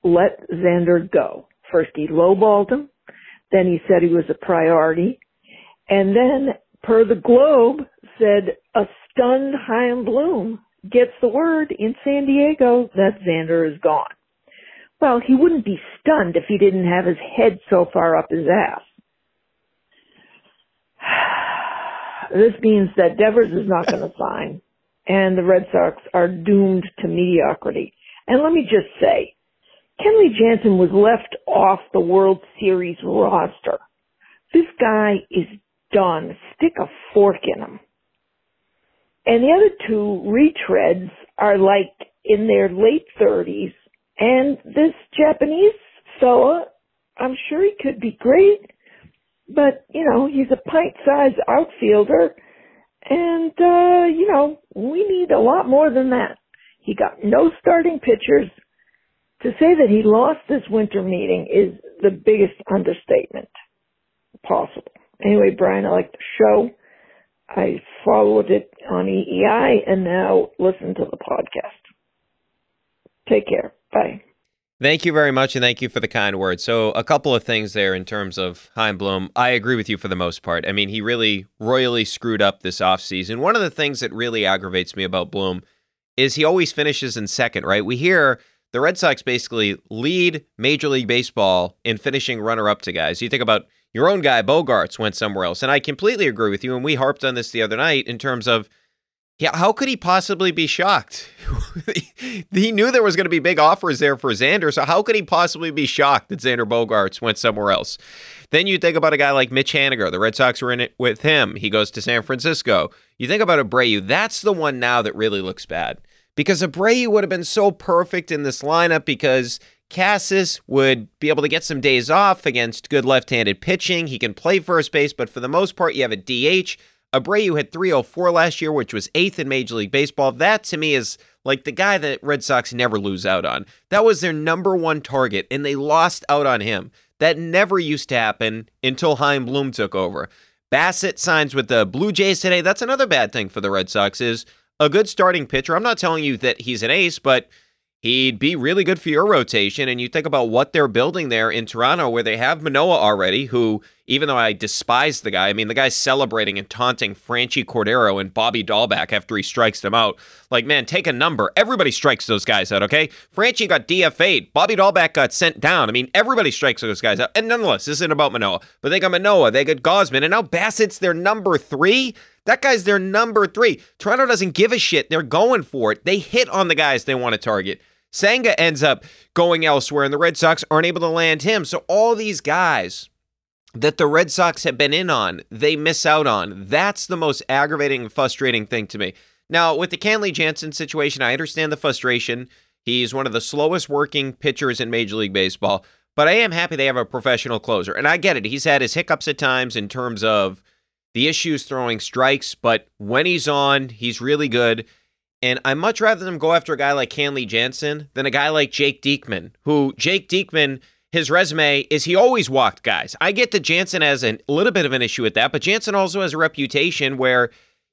let Xander go. First he lowballed him, then he said he was a priority, and then per the Globe said a stunned Chaim Bloom gets the word in San Diego that Xander is gone. Well, he wouldn't be stunned if he didn't have his head so far up his ass. This means that Devers is not going to sign, and the Red Sox are doomed to mediocrity. And let me just say, Kenley Jansen was left off the World Series roster. This guy is done. Stick a fork in him. And the other two retreads are like in their late 30s. And this Japanese fella, I'm sure he could be great, but you know, he's a pint-sized outfielder, and uh, you know, we need a lot more than that. He got no starting pitchers. To say that he lost this winter meeting is the biggest understatement possible. Anyway, Brian, I like the show. I followed it on WEEI and now listen to the podcast. Take care. Bye. Thank you very much, and thank you for the kind words. So, a couple of things there in terms of Chaim Bloom. I agree with you for the most part. I mean, he really royally screwed up this offseason. One of the things that really aggravates me about Bloom is he always finishes in second, right? We hear the Red Sox basically lead Major League Baseball in finishing runner up to guys. You think about your own guy, Bogaerts, went somewhere else. And I completely agree with you. And we harped on this the other night in terms of yeah, how could he possibly be shocked? he knew there was going to be big offers there for Xander, so how could he possibly be shocked that Xander Bogaerts went somewhere else? Then you think about a guy like Mitch Haniger. The Red Sox were in it with him. He goes to San Francisco. You think about Abreu. That's the one now that really looks bad because Abreu would have been so perfect in this lineup because Casas would be able to get some days off against good left-handed pitching. He can play first base, but for the most part, you have a DH. Abreu had 304 last year, which was eighth in Major League Baseball. That to me is like the guy that Red Sox never lose out on. That was their number one target, and they lost out on him. That never used to happen until Chaim Bloom took over. Bassitt signs with the Blue Jays today. That's another bad thing for the Red Sox is a good starting pitcher. I'm not telling you that he's an ace, but he'd be really good for your rotation. And you think about what they're building there in Toronto, where they have Manoah already, who, even though I despise the guy, I mean, the guy's celebrating and taunting Franchy Cordero and Bobby Dalbec after he strikes them out. Like, man, take a number. Everybody strikes those guys out, okay? Franchi got DFA'd. Bobby Dalbec got sent down. I mean, everybody strikes those guys out. And nonetheless, this isn't about Manoah. but they got Manoah, they got Gausman, and now Bassitt's their number three. That guy's their number three. Toronto doesn't give a shit. They're going for it. They hit on the guys they want to target. Senga ends up going elsewhere, and the Red Sox aren't able to land him. So all these guys that the Red Sox have been in on, they miss out on. That's the most aggravating and frustrating thing to me. Now, with the Kenley Jansen situation, I understand the frustration. He's one of the slowest working pitchers in Major League Baseball, but I am happy they have a professional closer. And I get it. He's had his hiccups at times in terms of the issues throwing strikes, but when he's on, he's really good. And I much rather them go after a guy like Kenley Jansen than a guy like Jake Diekman, who Jake Diekman, his resume is he always walked guys. I get that Jansen has a little bit of an issue with that, but Jansen also has a reputation where,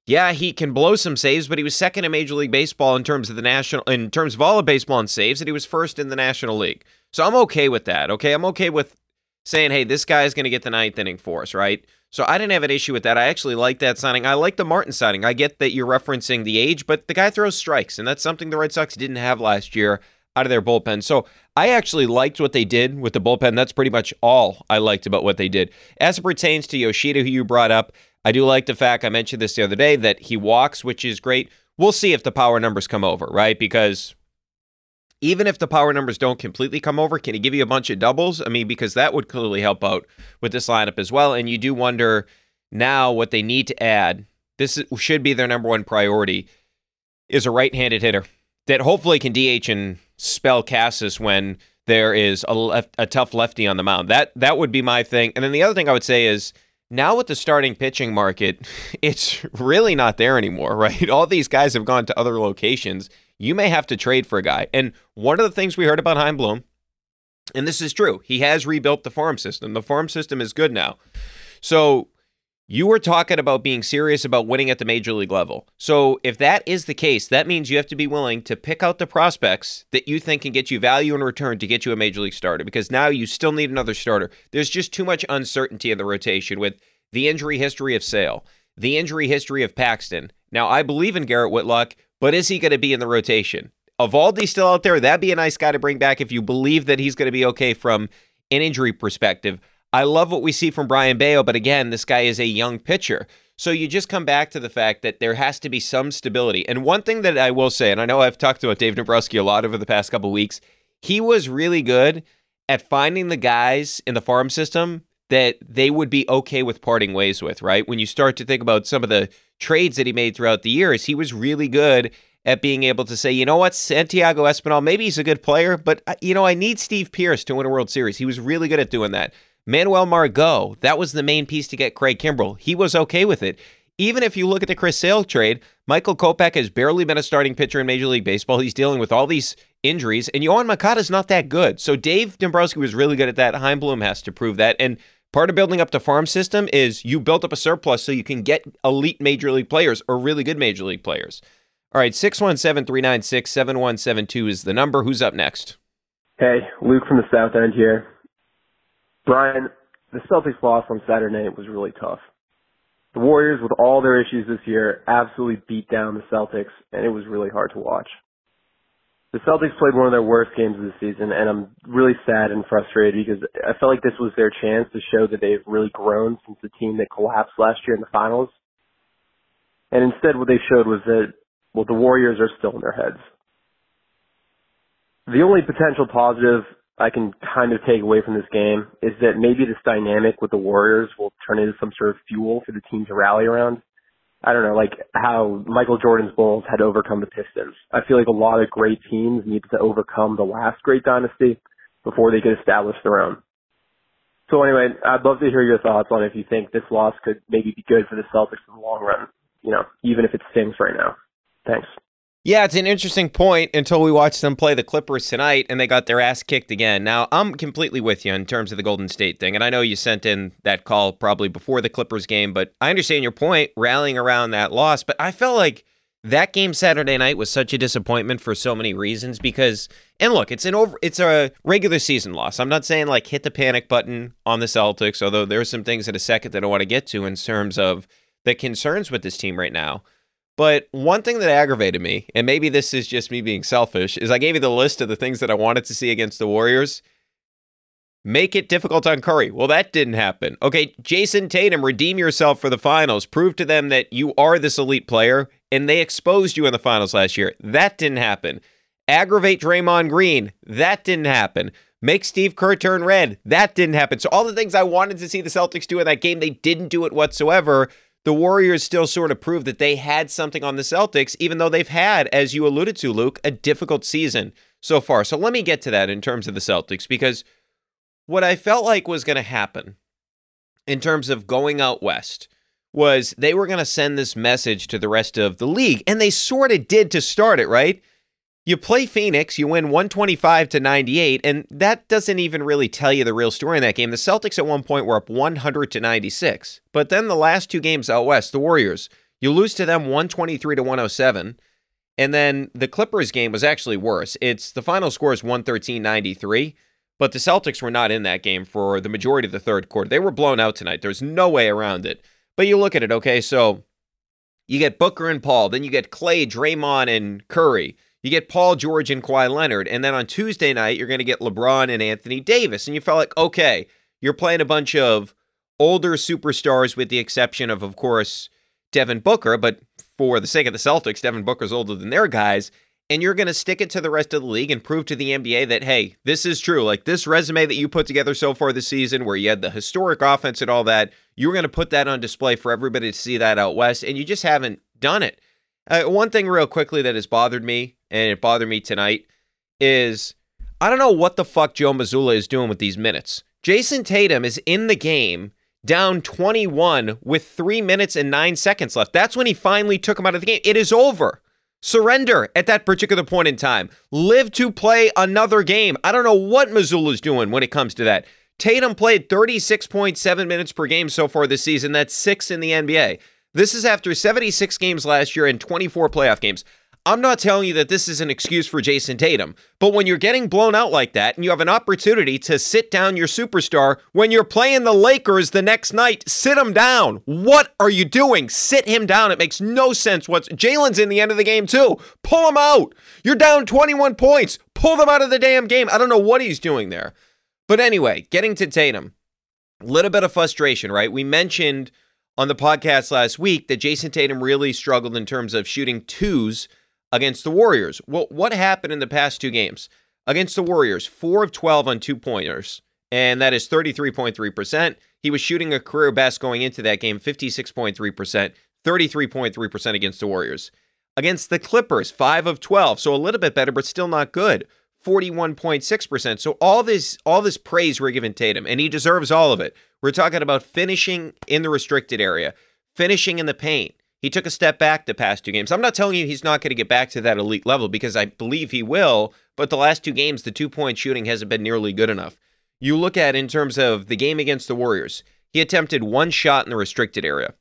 yeah, he can blow some saves, but he was second in Major League Baseball in terms of the national, in terms of all of baseball and saves, and he was first in the National League. So I'm okay with that. Okay, I'm okay with saying, hey, this guy is going to get the ninth inning for us, right? So I didn't have an issue with that. I actually like that signing. I like the Martin signing. I get that you're referencing the age, but the guy throws strikes, and that's something the Red Sox didn't have last year out of their bullpen. So I actually liked what they did with the bullpen. That's pretty much all I liked about what they did. As it pertains to Yoshida, who you brought up, I do like the fact I mentioned this the other day that he walks, which is great. We'll see if the power numbers come over, right? Because even if the power numbers don't completely come over, can he give you a bunch of doubles? I mean, because that would clearly help out with this lineup as well. And you do wonder now what they need to add. This should be their number one priority is a right-handed hitter that hopefully can DH and spell Casas when there is a, left, a tough lefty on the mound. That that would be my thing. And then the other thing I would say is now with the starting pitching market, it's really not there anymore, right? All these guys have gone to other locations. You may have to trade for a guy. And one of the things we heard about Chaim Bloom, and this is true, he has rebuilt the farm system. The farm system is good now. So you were talking about being serious about winning at the major league level. So if that is the case, that means you have to be willing to pick out the prospects that you think can get you value in return to get you a major league starter because now you still need another starter. There's just too much uncertainty in the rotation with the injury history of Sale, the injury history of Paxton. Now I believe in Garrett Whitlock, but is he going to be in the rotation? Eovaldi still out there, that'd be a nice guy to bring back if you believe that he's going to be okay from an injury perspective. I love what we see from Brayan Bello, but again, this guy is a young pitcher. So you just come back to the fact that there has to be some stability. And one thing that I will say, and I know I've talked about Dave Dombrowski a lot over the past couple weeks, he was really good at finding the guys in the farm system that they would be okay with parting ways with, right? When you start to think about some of the trades that he made throughout the years, he was really good at being able to say, you know what, Santiago Espinal, maybe he's a good player, but uh, you know, I need Steve Pearce to win a World Series. He was really good at doing that. Manuel Margot, that was the main piece to get Craig Kimbrel. He was okay with it. Even if you look at the Chris Sale trade, Michael Kopech has barely been a starting pitcher in Major League Baseball. He's dealing with all these injuries, and Yoan Moncada is not that good. So Dave Dombrowski was really good at that. Chaim Bloom has to prove that. And part of building up the farm system is you built up a surplus so you can get elite Major League players or really good Major League players. All right, 617 396 7172 is the number. Who's up next? Hey, Luke from the South End here. Brian, the Celtics loss on Saturday was really tough. The Warriors, with all their issues this year, absolutely beat down the Celtics, and it was really hard to watch. The Celtics played one of their worst games of the season, and I'm really sad and frustrated because I felt like this was their chance to show that they've really grown since the team that collapsed last year in the finals. And instead, what they showed was that, well, the Warriors are still in their heads. The only potential positive I can kind of take away from this game is that maybe this dynamic with the Warriors will turn into some sort of fuel for the team to rally around. I don't know, like how Michael Jordan's Bulls had overcome the Pistons. I feel like a lot of great teams needed to overcome the last great dynasty before they could establish their own. So anyway, I'd love to hear your thoughts on if you think this loss could maybe be good for the Celtics in the long run, you know, even if it stings right now. Thanks. Yeah, it's an interesting point until we watched them play the Clippers tonight and they got their ass kicked again. Now, I'm completely with you in terms of the Golden State thing. And I know you sent in that call probably before the Clippers game, but I understand your point rallying around that loss. But I felt like that game Saturday night was such a disappointment for so many reasons because and look, it's an over it's a regular season loss. I'm not saying like hit the panic button on the Celtics, although there are some things in a second that I want to get to in terms of the concerns with this team right now. But one thing that aggravated me, and maybe this is just me being selfish, is I gave you the list of the things that I wanted to see against the Warriors. Make it difficult on Curry. Well, that didn't happen. Okay, Jayson Tatum, redeem yourself for the finals. Prove to them that you are this elite player, and they exposed you in the finals last year. That didn't happen. Aggravate Draymond Green. That didn't happen. Make Steve Kerr turn red. That didn't happen. So all the things I wanted to see the Celtics do in that game, they didn't do it whatsoever the Warriors still sort of proved that they had something on the Celtics, even though they've had, as you alluded to, Luke, a difficult season so far. So let me get to that in terms of the Celtics, because what I felt like was going to happen in terms of going out west was they were going to send this message to the rest of the league, and they sort of did to start it, right? You play Phoenix, you win 125 to 98, and that doesn't even really tell you the real story in that game. The Celtics at one point were up 100 to 96. But then the last two games out west, the Warriors, you lose to them 123 to 107. And then the Clippers game was actually worse. It's the final score is 113-93, but the Celtics were not in that game for the majority of the third quarter. They were blown out tonight. There's no way around it. But you look at it, okay, so you get Booker and Paul, then you get Clay, Draymond, and Curry. You get Paul George and Kawhi Leonard. And then on Tuesday night, you're going to get LeBron and Anthony Davis. And you felt like, okay, you're playing a bunch of older superstars with the exception of, of course, Devin Booker. But for the sake of the Celtics, Devin Booker's older than their guys. And you're going to stick it to the rest of the league and prove to the NBA that, hey, this is true. Like this resume that you put together so far this season, where you had the historic offense and all that, you're going to put that on display for everybody to see that out west. And you just haven't done it. Uh, one thing, real quickly, that has bothered me, and it bothered me tonight, is I don't know what the fuck Joe Mazzulla is doing with these minutes. Jayson Tatum is in the game down 21 with three minutes and nine seconds left. That's when he finally took him out of the game. It is over. Surrender at that particular point in time. Live to play another game. I don't know what Mazzulla is doing when it comes to that. Tatum played 36.7 minutes per game so far this season. That's six in the NBA. This is after 76 games last year and 24 playoff games. I'm not telling you that this is an excuse for Jayson Tatum, but when you're getting blown out like that and you have an opportunity to sit down your superstar when you're playing the Lakers the next night, sit him down. What are you doing? Sit him down. It makes no sense. What's Jalen's in the end of the game too? Pull him out. You're down 21 points. Pull them out of the damn game. I don't know what he's doing there. But anyway, getting to Tatum, a little bit of frustration, right? We mentioned on the podcast last week that Jayson Tatum really struggled in terms of shooting twos against the Warriors. Well, what happened in the past two games? Against the Warriors, 4 of 12 on two pointers, and that is 33.3%. He was shooting a career best going into that game, 56.3%, 33.3% against the Warriors. Against the Clippers, 5 of 12, so a little bit better, but still not good. 41.6%. So all this all this praise we're giving Tatum, and he deserves all of it. We're talking about finishing in the restricted area, finishing in the paint, he took a step back the past two games. I'm not telling you he's not going to get back to that elite level because I believe he will, but the last two games, the two point shooting hasn't been nearly good enough. You look at in terms of the game against the Warriors, he attempted one shot in the restricted area.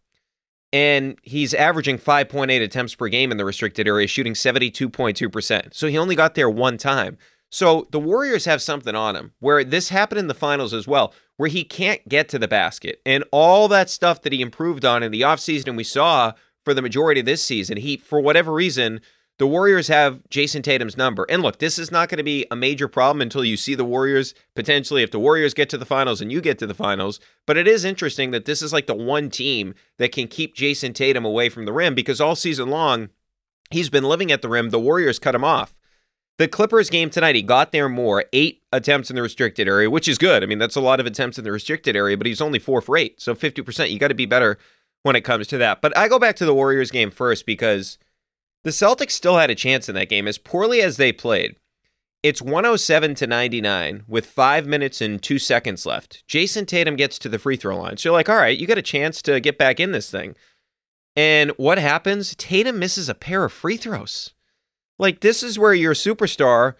And he's averaging 5.8 attempts per game in the restricted area, shooting 72.2%. So he only got there one time. So the Warriors have something on him where this happened in the finals as well, where he can't get to the basket. And all that stuff that he improved on in the offseason and we saw for the majority of this season. He, for whatever reason, the Warriors have Jayson Tatum's number. And look, this is not going to be a major problem until you see the Warriors potentially if the Warriors get to the finals and you get to the finals. But it is interesting that this is like the one team that can keep Jayson Tatum away from the rim because all season long, he's been living at the rim. The Warriors cut him off. The Clippers game tonight, he got there more, eight attempts in the restricted area, which is good. I mean, that's a lot of attempts in the restricted area, but he's only four for eight. So 50%. You got to be better when it comes to that. But I go back to the Warriors game first because the Celtics still had a chance in that game as poorly as they played. It's 107 to 99 with five minutes and two seconds left. Jayson Tatum gets to the free throw line. So you're like, all right, you got a chance to get back in this thing. And what happens? Tatum misses a pair of free throws. Like, this is where your superstar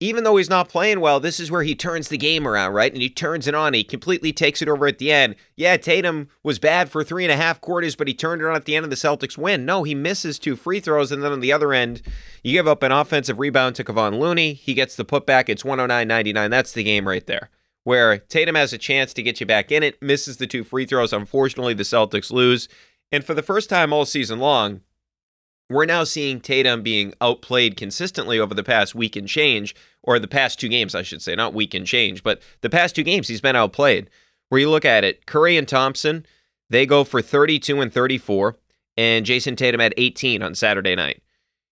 even though he's not playing well, this is where he turns the game around, right? And he turns it on. He completely takes it over at the end. Yeah, Tatum was bad for three and a half quarters, but he turned it on at the end of the Celtics win. No, he misses two free throws. And then on the other end, you give up an offensive rebound to Kevon Looney. He gets the putback. It's 109 99. That's the game right there. Where Tatum has a chance to get you back in it, misses the two free throws. Unfortunately, the Celtics lose. And for the first time all season long, we're now seeing Tatum being outplayed consistently over the past week and change, or the past two games, I should say, not week and change, but the past two games he's been outplayed. Where you look at it, Curry and Thompson, they go for 32 and 34, and Jayson Tatum had 18 on Saturday night.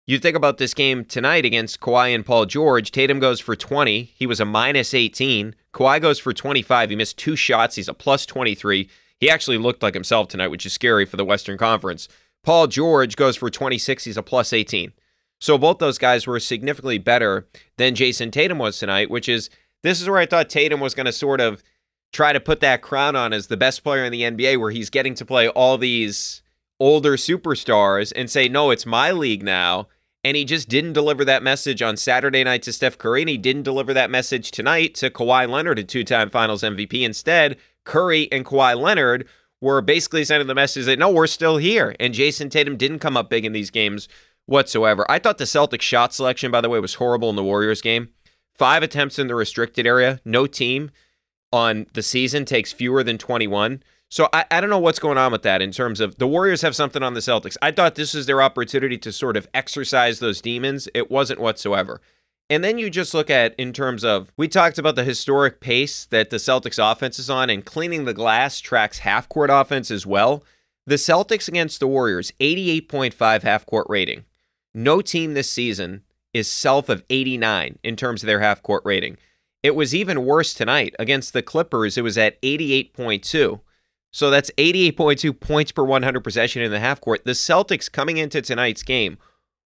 You think about this game tonight against Kawhi and Paul George. Tatum goes for 20. He was a minus 18. Kawhi goes for 25. He missed two shots. He's a plus 23. He actually looked like himself tonight, which is scary for the Western Conference. Paul George goes for 26. He's a plus 18. So both those guys were significantly better than Jayson Tatum was tonight, which is this is where I thought Tatum was going to sort of try to put that crown on as the best player in the NBA, where he's getting to play all these older superstars and say, no, it's my league now. And he just didn't deliver that message on Saturday night to Steph Curry, and he didn't deliver that message tonight to Kawhi Leonard, a two time finals MVP. Instead, Curry and Kawhi Leonard were basically sending the message that no, we're still here. And Jayson Tatum didn't come up big in these games whatsoever. I thought the Celtics shot selection, by the way, was horrible in the Warriors game. Five attempts in the restricted area. No team on the season takes fewer than 21. So I, I don't know what's going on with that in terms of the Warriors have something on the Celtics. I thought this was their opportunity to sort of exercise those demons. It wasn't whatsoever. And then you just look at in terms of we talked about the historic pace that the Celtics offense is on, and cleaning the glass tracks half court offense as well. The Celtics against the Warriors, 88.5 half court rating. No team this season is self of 89 in terms of their half court rating. It was even worse tonight against the Clippers. It was at 88.2. So that's 88.2 points per 100 possession in the half court. The Celtics coming into tonight's game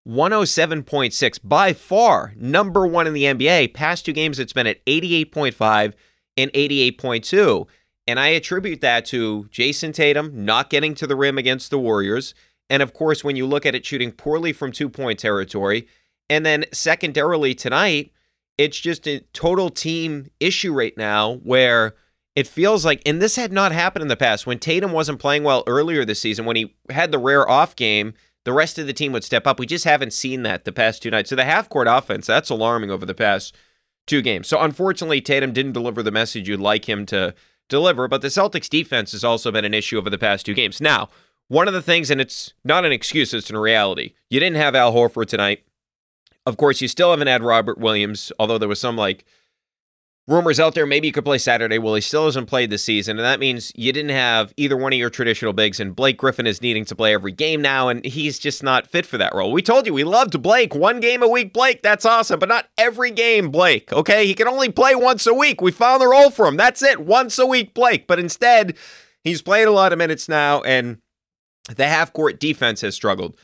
107.6, by far number one in the NBA. Past two games, it's been at 88.5 and 88.2. And I attribute that to Jayson Tatum not getting to the rim against the Warriors. And of course, when you look at it shooting poorly from two point territory, and then secondarily tonight, it's just a total team issue right now where it feels like, and this had not happened in the past, when Tatum wasn't playing well earlier this season, when he had the rare off game, the rest of the team would step up. We just haven't seen that the past two nights. So the half court offense, that's alarming over the past two games. So unfortunately, Tatum didn't deliver the message you'd like him to deliver, but the Celtics defense has also been an issue over the past two games. Now, one of the things, and it's not an excuse, it's a reality. You didn't have Al Horford tonight. Of course, you still haven't had Robert Williams, although there was some like rumors out there maybe you could play Saturday. Well, he still hasn't played this season, and that means you didn't have either one of your traditional bigs. And Blake Griffin is needing to play every game now, and he's just not fit for that role. We told you we loved Blake. One game a week, Blake. That's awesome, but not every game, Blake. Okay, he can only play once a week. We found the role for him. That's it, once a week, Blake. But instead, he's played a lot of minutes now, and the half court defense has struggled.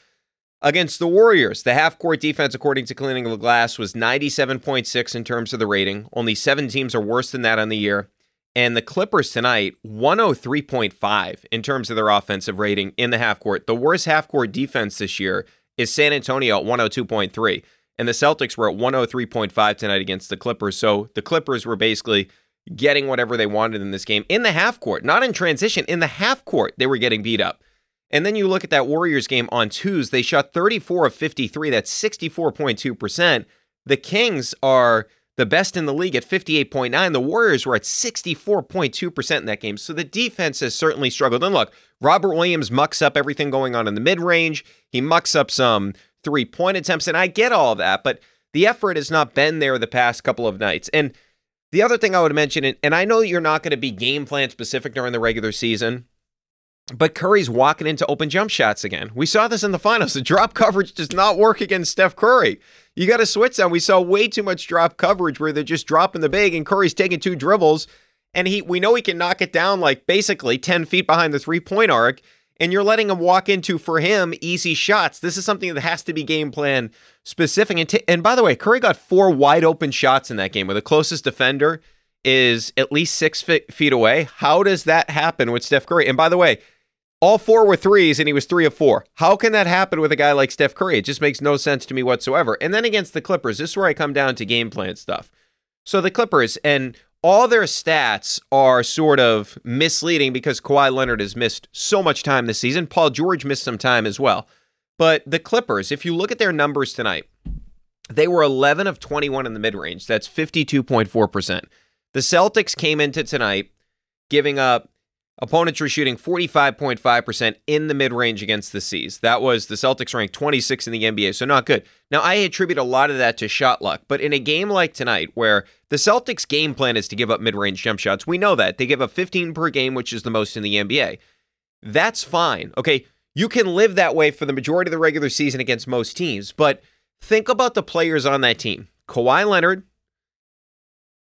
Against the Warriors, the half court defense, according to Cleaning the Glass, was 97.6 in terms of the rating. Only seven teams are worse than that on the year. And the Clippers tonight, 103.5 in terms of their offensive rating in the half court. The worst half court defense this year is San Antonio at 102.3. And the Celtics were at 103.5 tonight against the Clippers. So the Clippers were basically getting whatever they wanted in this game in the half court, not in transition. In the half court, they were getting beat up. And then you look at that Warriors game on twos, they shot 34 of 53. That's 64.2%. The Kings are the best in the league at 58.9. The Warriors were at 64.2% in that game. So the defense has certainly struggled. And look, Robert Williams mucks up everything going on in the mid range. He mucks up some three point attempts. And I get all of that, but the effort has not been there the past couple of nights. And the other thing I would mention, and I know you're not going to be game plan specific during the regular season, but Curry's walking into open jump shots again. We saw this in the finals. The drop coverage does not work against Steph Curry. You got to switch them. We saw way too much drop coverage where they're just dropping the big and Curry's taking two dribbles and he we know he can knock it down like basically 10 feet behind the three-point arc and you're letting him walk into for him easy shots. This is something that has to be game plan specific. And, t- and by the way, Curry got four wide open shots in that game where the closest defender is at least six feet away. How does that happen with Steph Curry? And by the way, all four were threes, and he was three of four. How can that happen with a guy like Steph Curry? It just makes no sense to me whatsoever. And then against the Clippers, this is where I come down to game plan stuff. So the Clippers and all their stats are sort of misleading because Kawhi Leonard has missed so much time this season. Paul George missed some time as well. But the Clippers, if you look at their numbers tonight, they were 11 of 21 in the mid range. That's 52.4%. The Celtics came into tonight giving up Opponents were shooting 45.5% in the mid range against the C's. That was the Celtics ranked 26 in the NBA, so not good. Now, I attribute a lot of that to shot luck, but in a game like tonight, where the Celtics' game plan is to give up mid range jump shots, we know that. They give up 15 per game, which is the most in the NBA. That's fine. Okay, you can live that way for the majority of the regular season against most teams, but think about the players on that team Kawhi Leonard,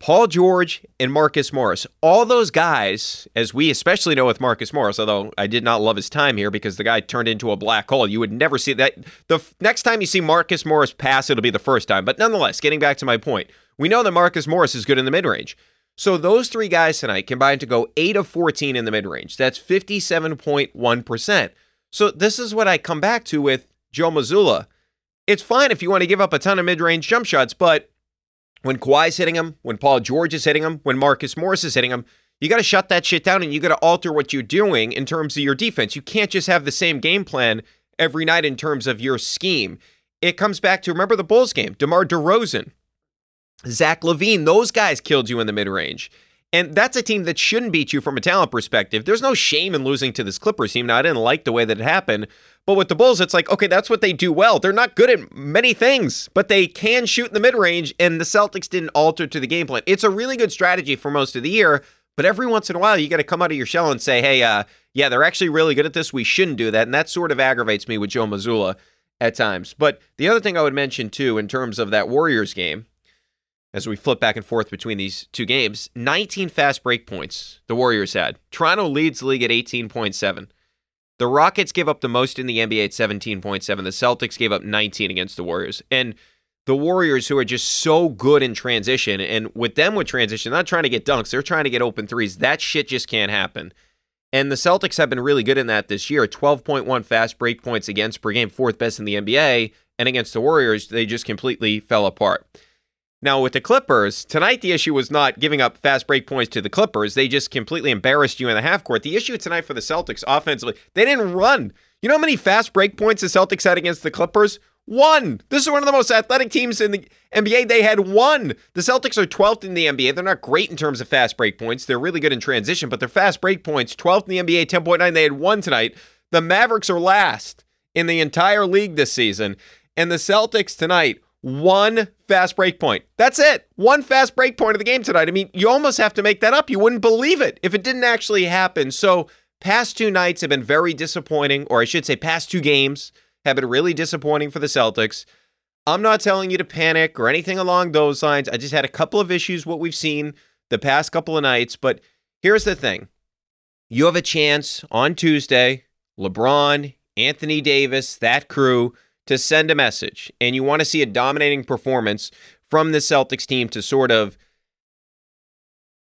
Paul George and Marcus Morris. All those guys, as we especially know with Marcus Morris, although I did not love his time here because the guy turned into a black hole. You would never see that. The next time you see Marcus Morris pass, it'll be the first time. But nonetheless, getting back to my point, we know that Marcus Morris is good in the mid range. So those three guys tonight combined to go 8 of 14 in the mid range. That's 57.1%. So this is what I come back to with Joe Mazzulla. It's fine if you want to give up a ton of mid range jump shots, but when Kawhi's hitting him, when Paul George is hitting him, when Marcus Morris is hitting him, you got to shut that shit down and you got to alter what you're doing in terms of your defense. You can't just have the same game plan every night in terms of your scheme. It comes back to remember the Bulls game, DeMar DeRozan, Zach LaVine, those guys killed you in the mid range. And that's a team that shouldn't beat you from a talent perspective. There's no shame in losing to this Clippers team. Now, I didn't like the way that it happened, but with the Bulls, it's like, okay, that's what they do well. They're not good at many things, but they can shoot in the mid range, and the Celtics didn't alter to the game plan. It's a really good strategy for most of the year, but every once in a while, you got to come out of your shell and say, hey, uh, yeah, they're actually really good at this. We shouldn't do that. And that sort of aggravates me with Joe Mazzulla at times. But the other thing I would mention, too, in terms of that Warriors game, as we flip back and forth between these two games 19 fast break points the Warriors had. Toronto leads the league at 18.7. The Rockets gave up the most in the NBA at 17.7. The Celtics gave up 19 against the Warriors. And the Warriors, who are just so good in transition, and with them with transition, not trying to get dunks, they're trying to get open threes. That shit just can't happen. And the Celtics have been really good in that this year 12.1 fast break points against per game, fourth best in the NBA. And against the Warriors, they just completely fell apart. Now, with the Clippers, tonight the issue was not giving up fast break points to the Clippers. They just completely embarrassed you in the half court. The issue tonight for the Celtics offensively, they didn't run. You know how many fast break points the Celtics had against the Clippers? One. This is one of the most athletic teams in the NBA. They had one. The Celtics are 12th in the NBA. They're not great in terms of fast break points. They're really good in transition, but their fast break points, 12th in the NBA, 10.9. They had one tonight. The Mavericks are last in the entire league this season. And the Celtics tonight, one fast break point. That's it. One fast break point of the game tonight. I mean, you almost have to make that up. You wouldn't believe it if it didn't actually happen. So, past two nights have been very disappointing, or I should say, past two games have been really disappointing for the Celtics. I'm not telling you to panic or anything along those lines. I just had a couple of issues, what we've seen the past couple of nights. But here's the thing you have a chance on Tuesday, LeBron, Anthony Davis, that crew, to send a message. And you want to see a dominating performance from the Celtics team to sort of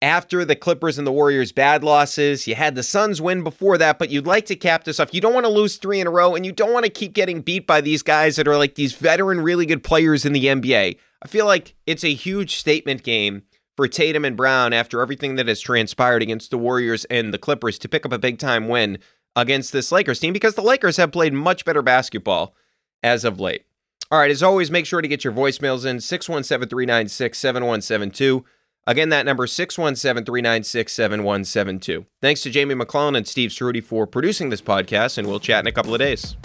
after the Clippers and the Warriors' bad losses. You had the Suns win before that, but you'd like to cap this off. You don't want to lose three in a row, and you don't want to keep getting beat by these guys that are like these veteran, really good players in the NBA. I feel like it's a huge statement game for Tatum and Brown after everything that has transpired against the Warriors and the Clippers to pick up a big time win against this Lakers team because the Lakers have played much better basketball as of late. All right, as always, make sure to get your voicemails in 617 396 7172. Again, that number 617 396 7172. Thanks to Jamie McClellan and Steve Ceruti for producing this podcast, and we'll chat in a couple of days.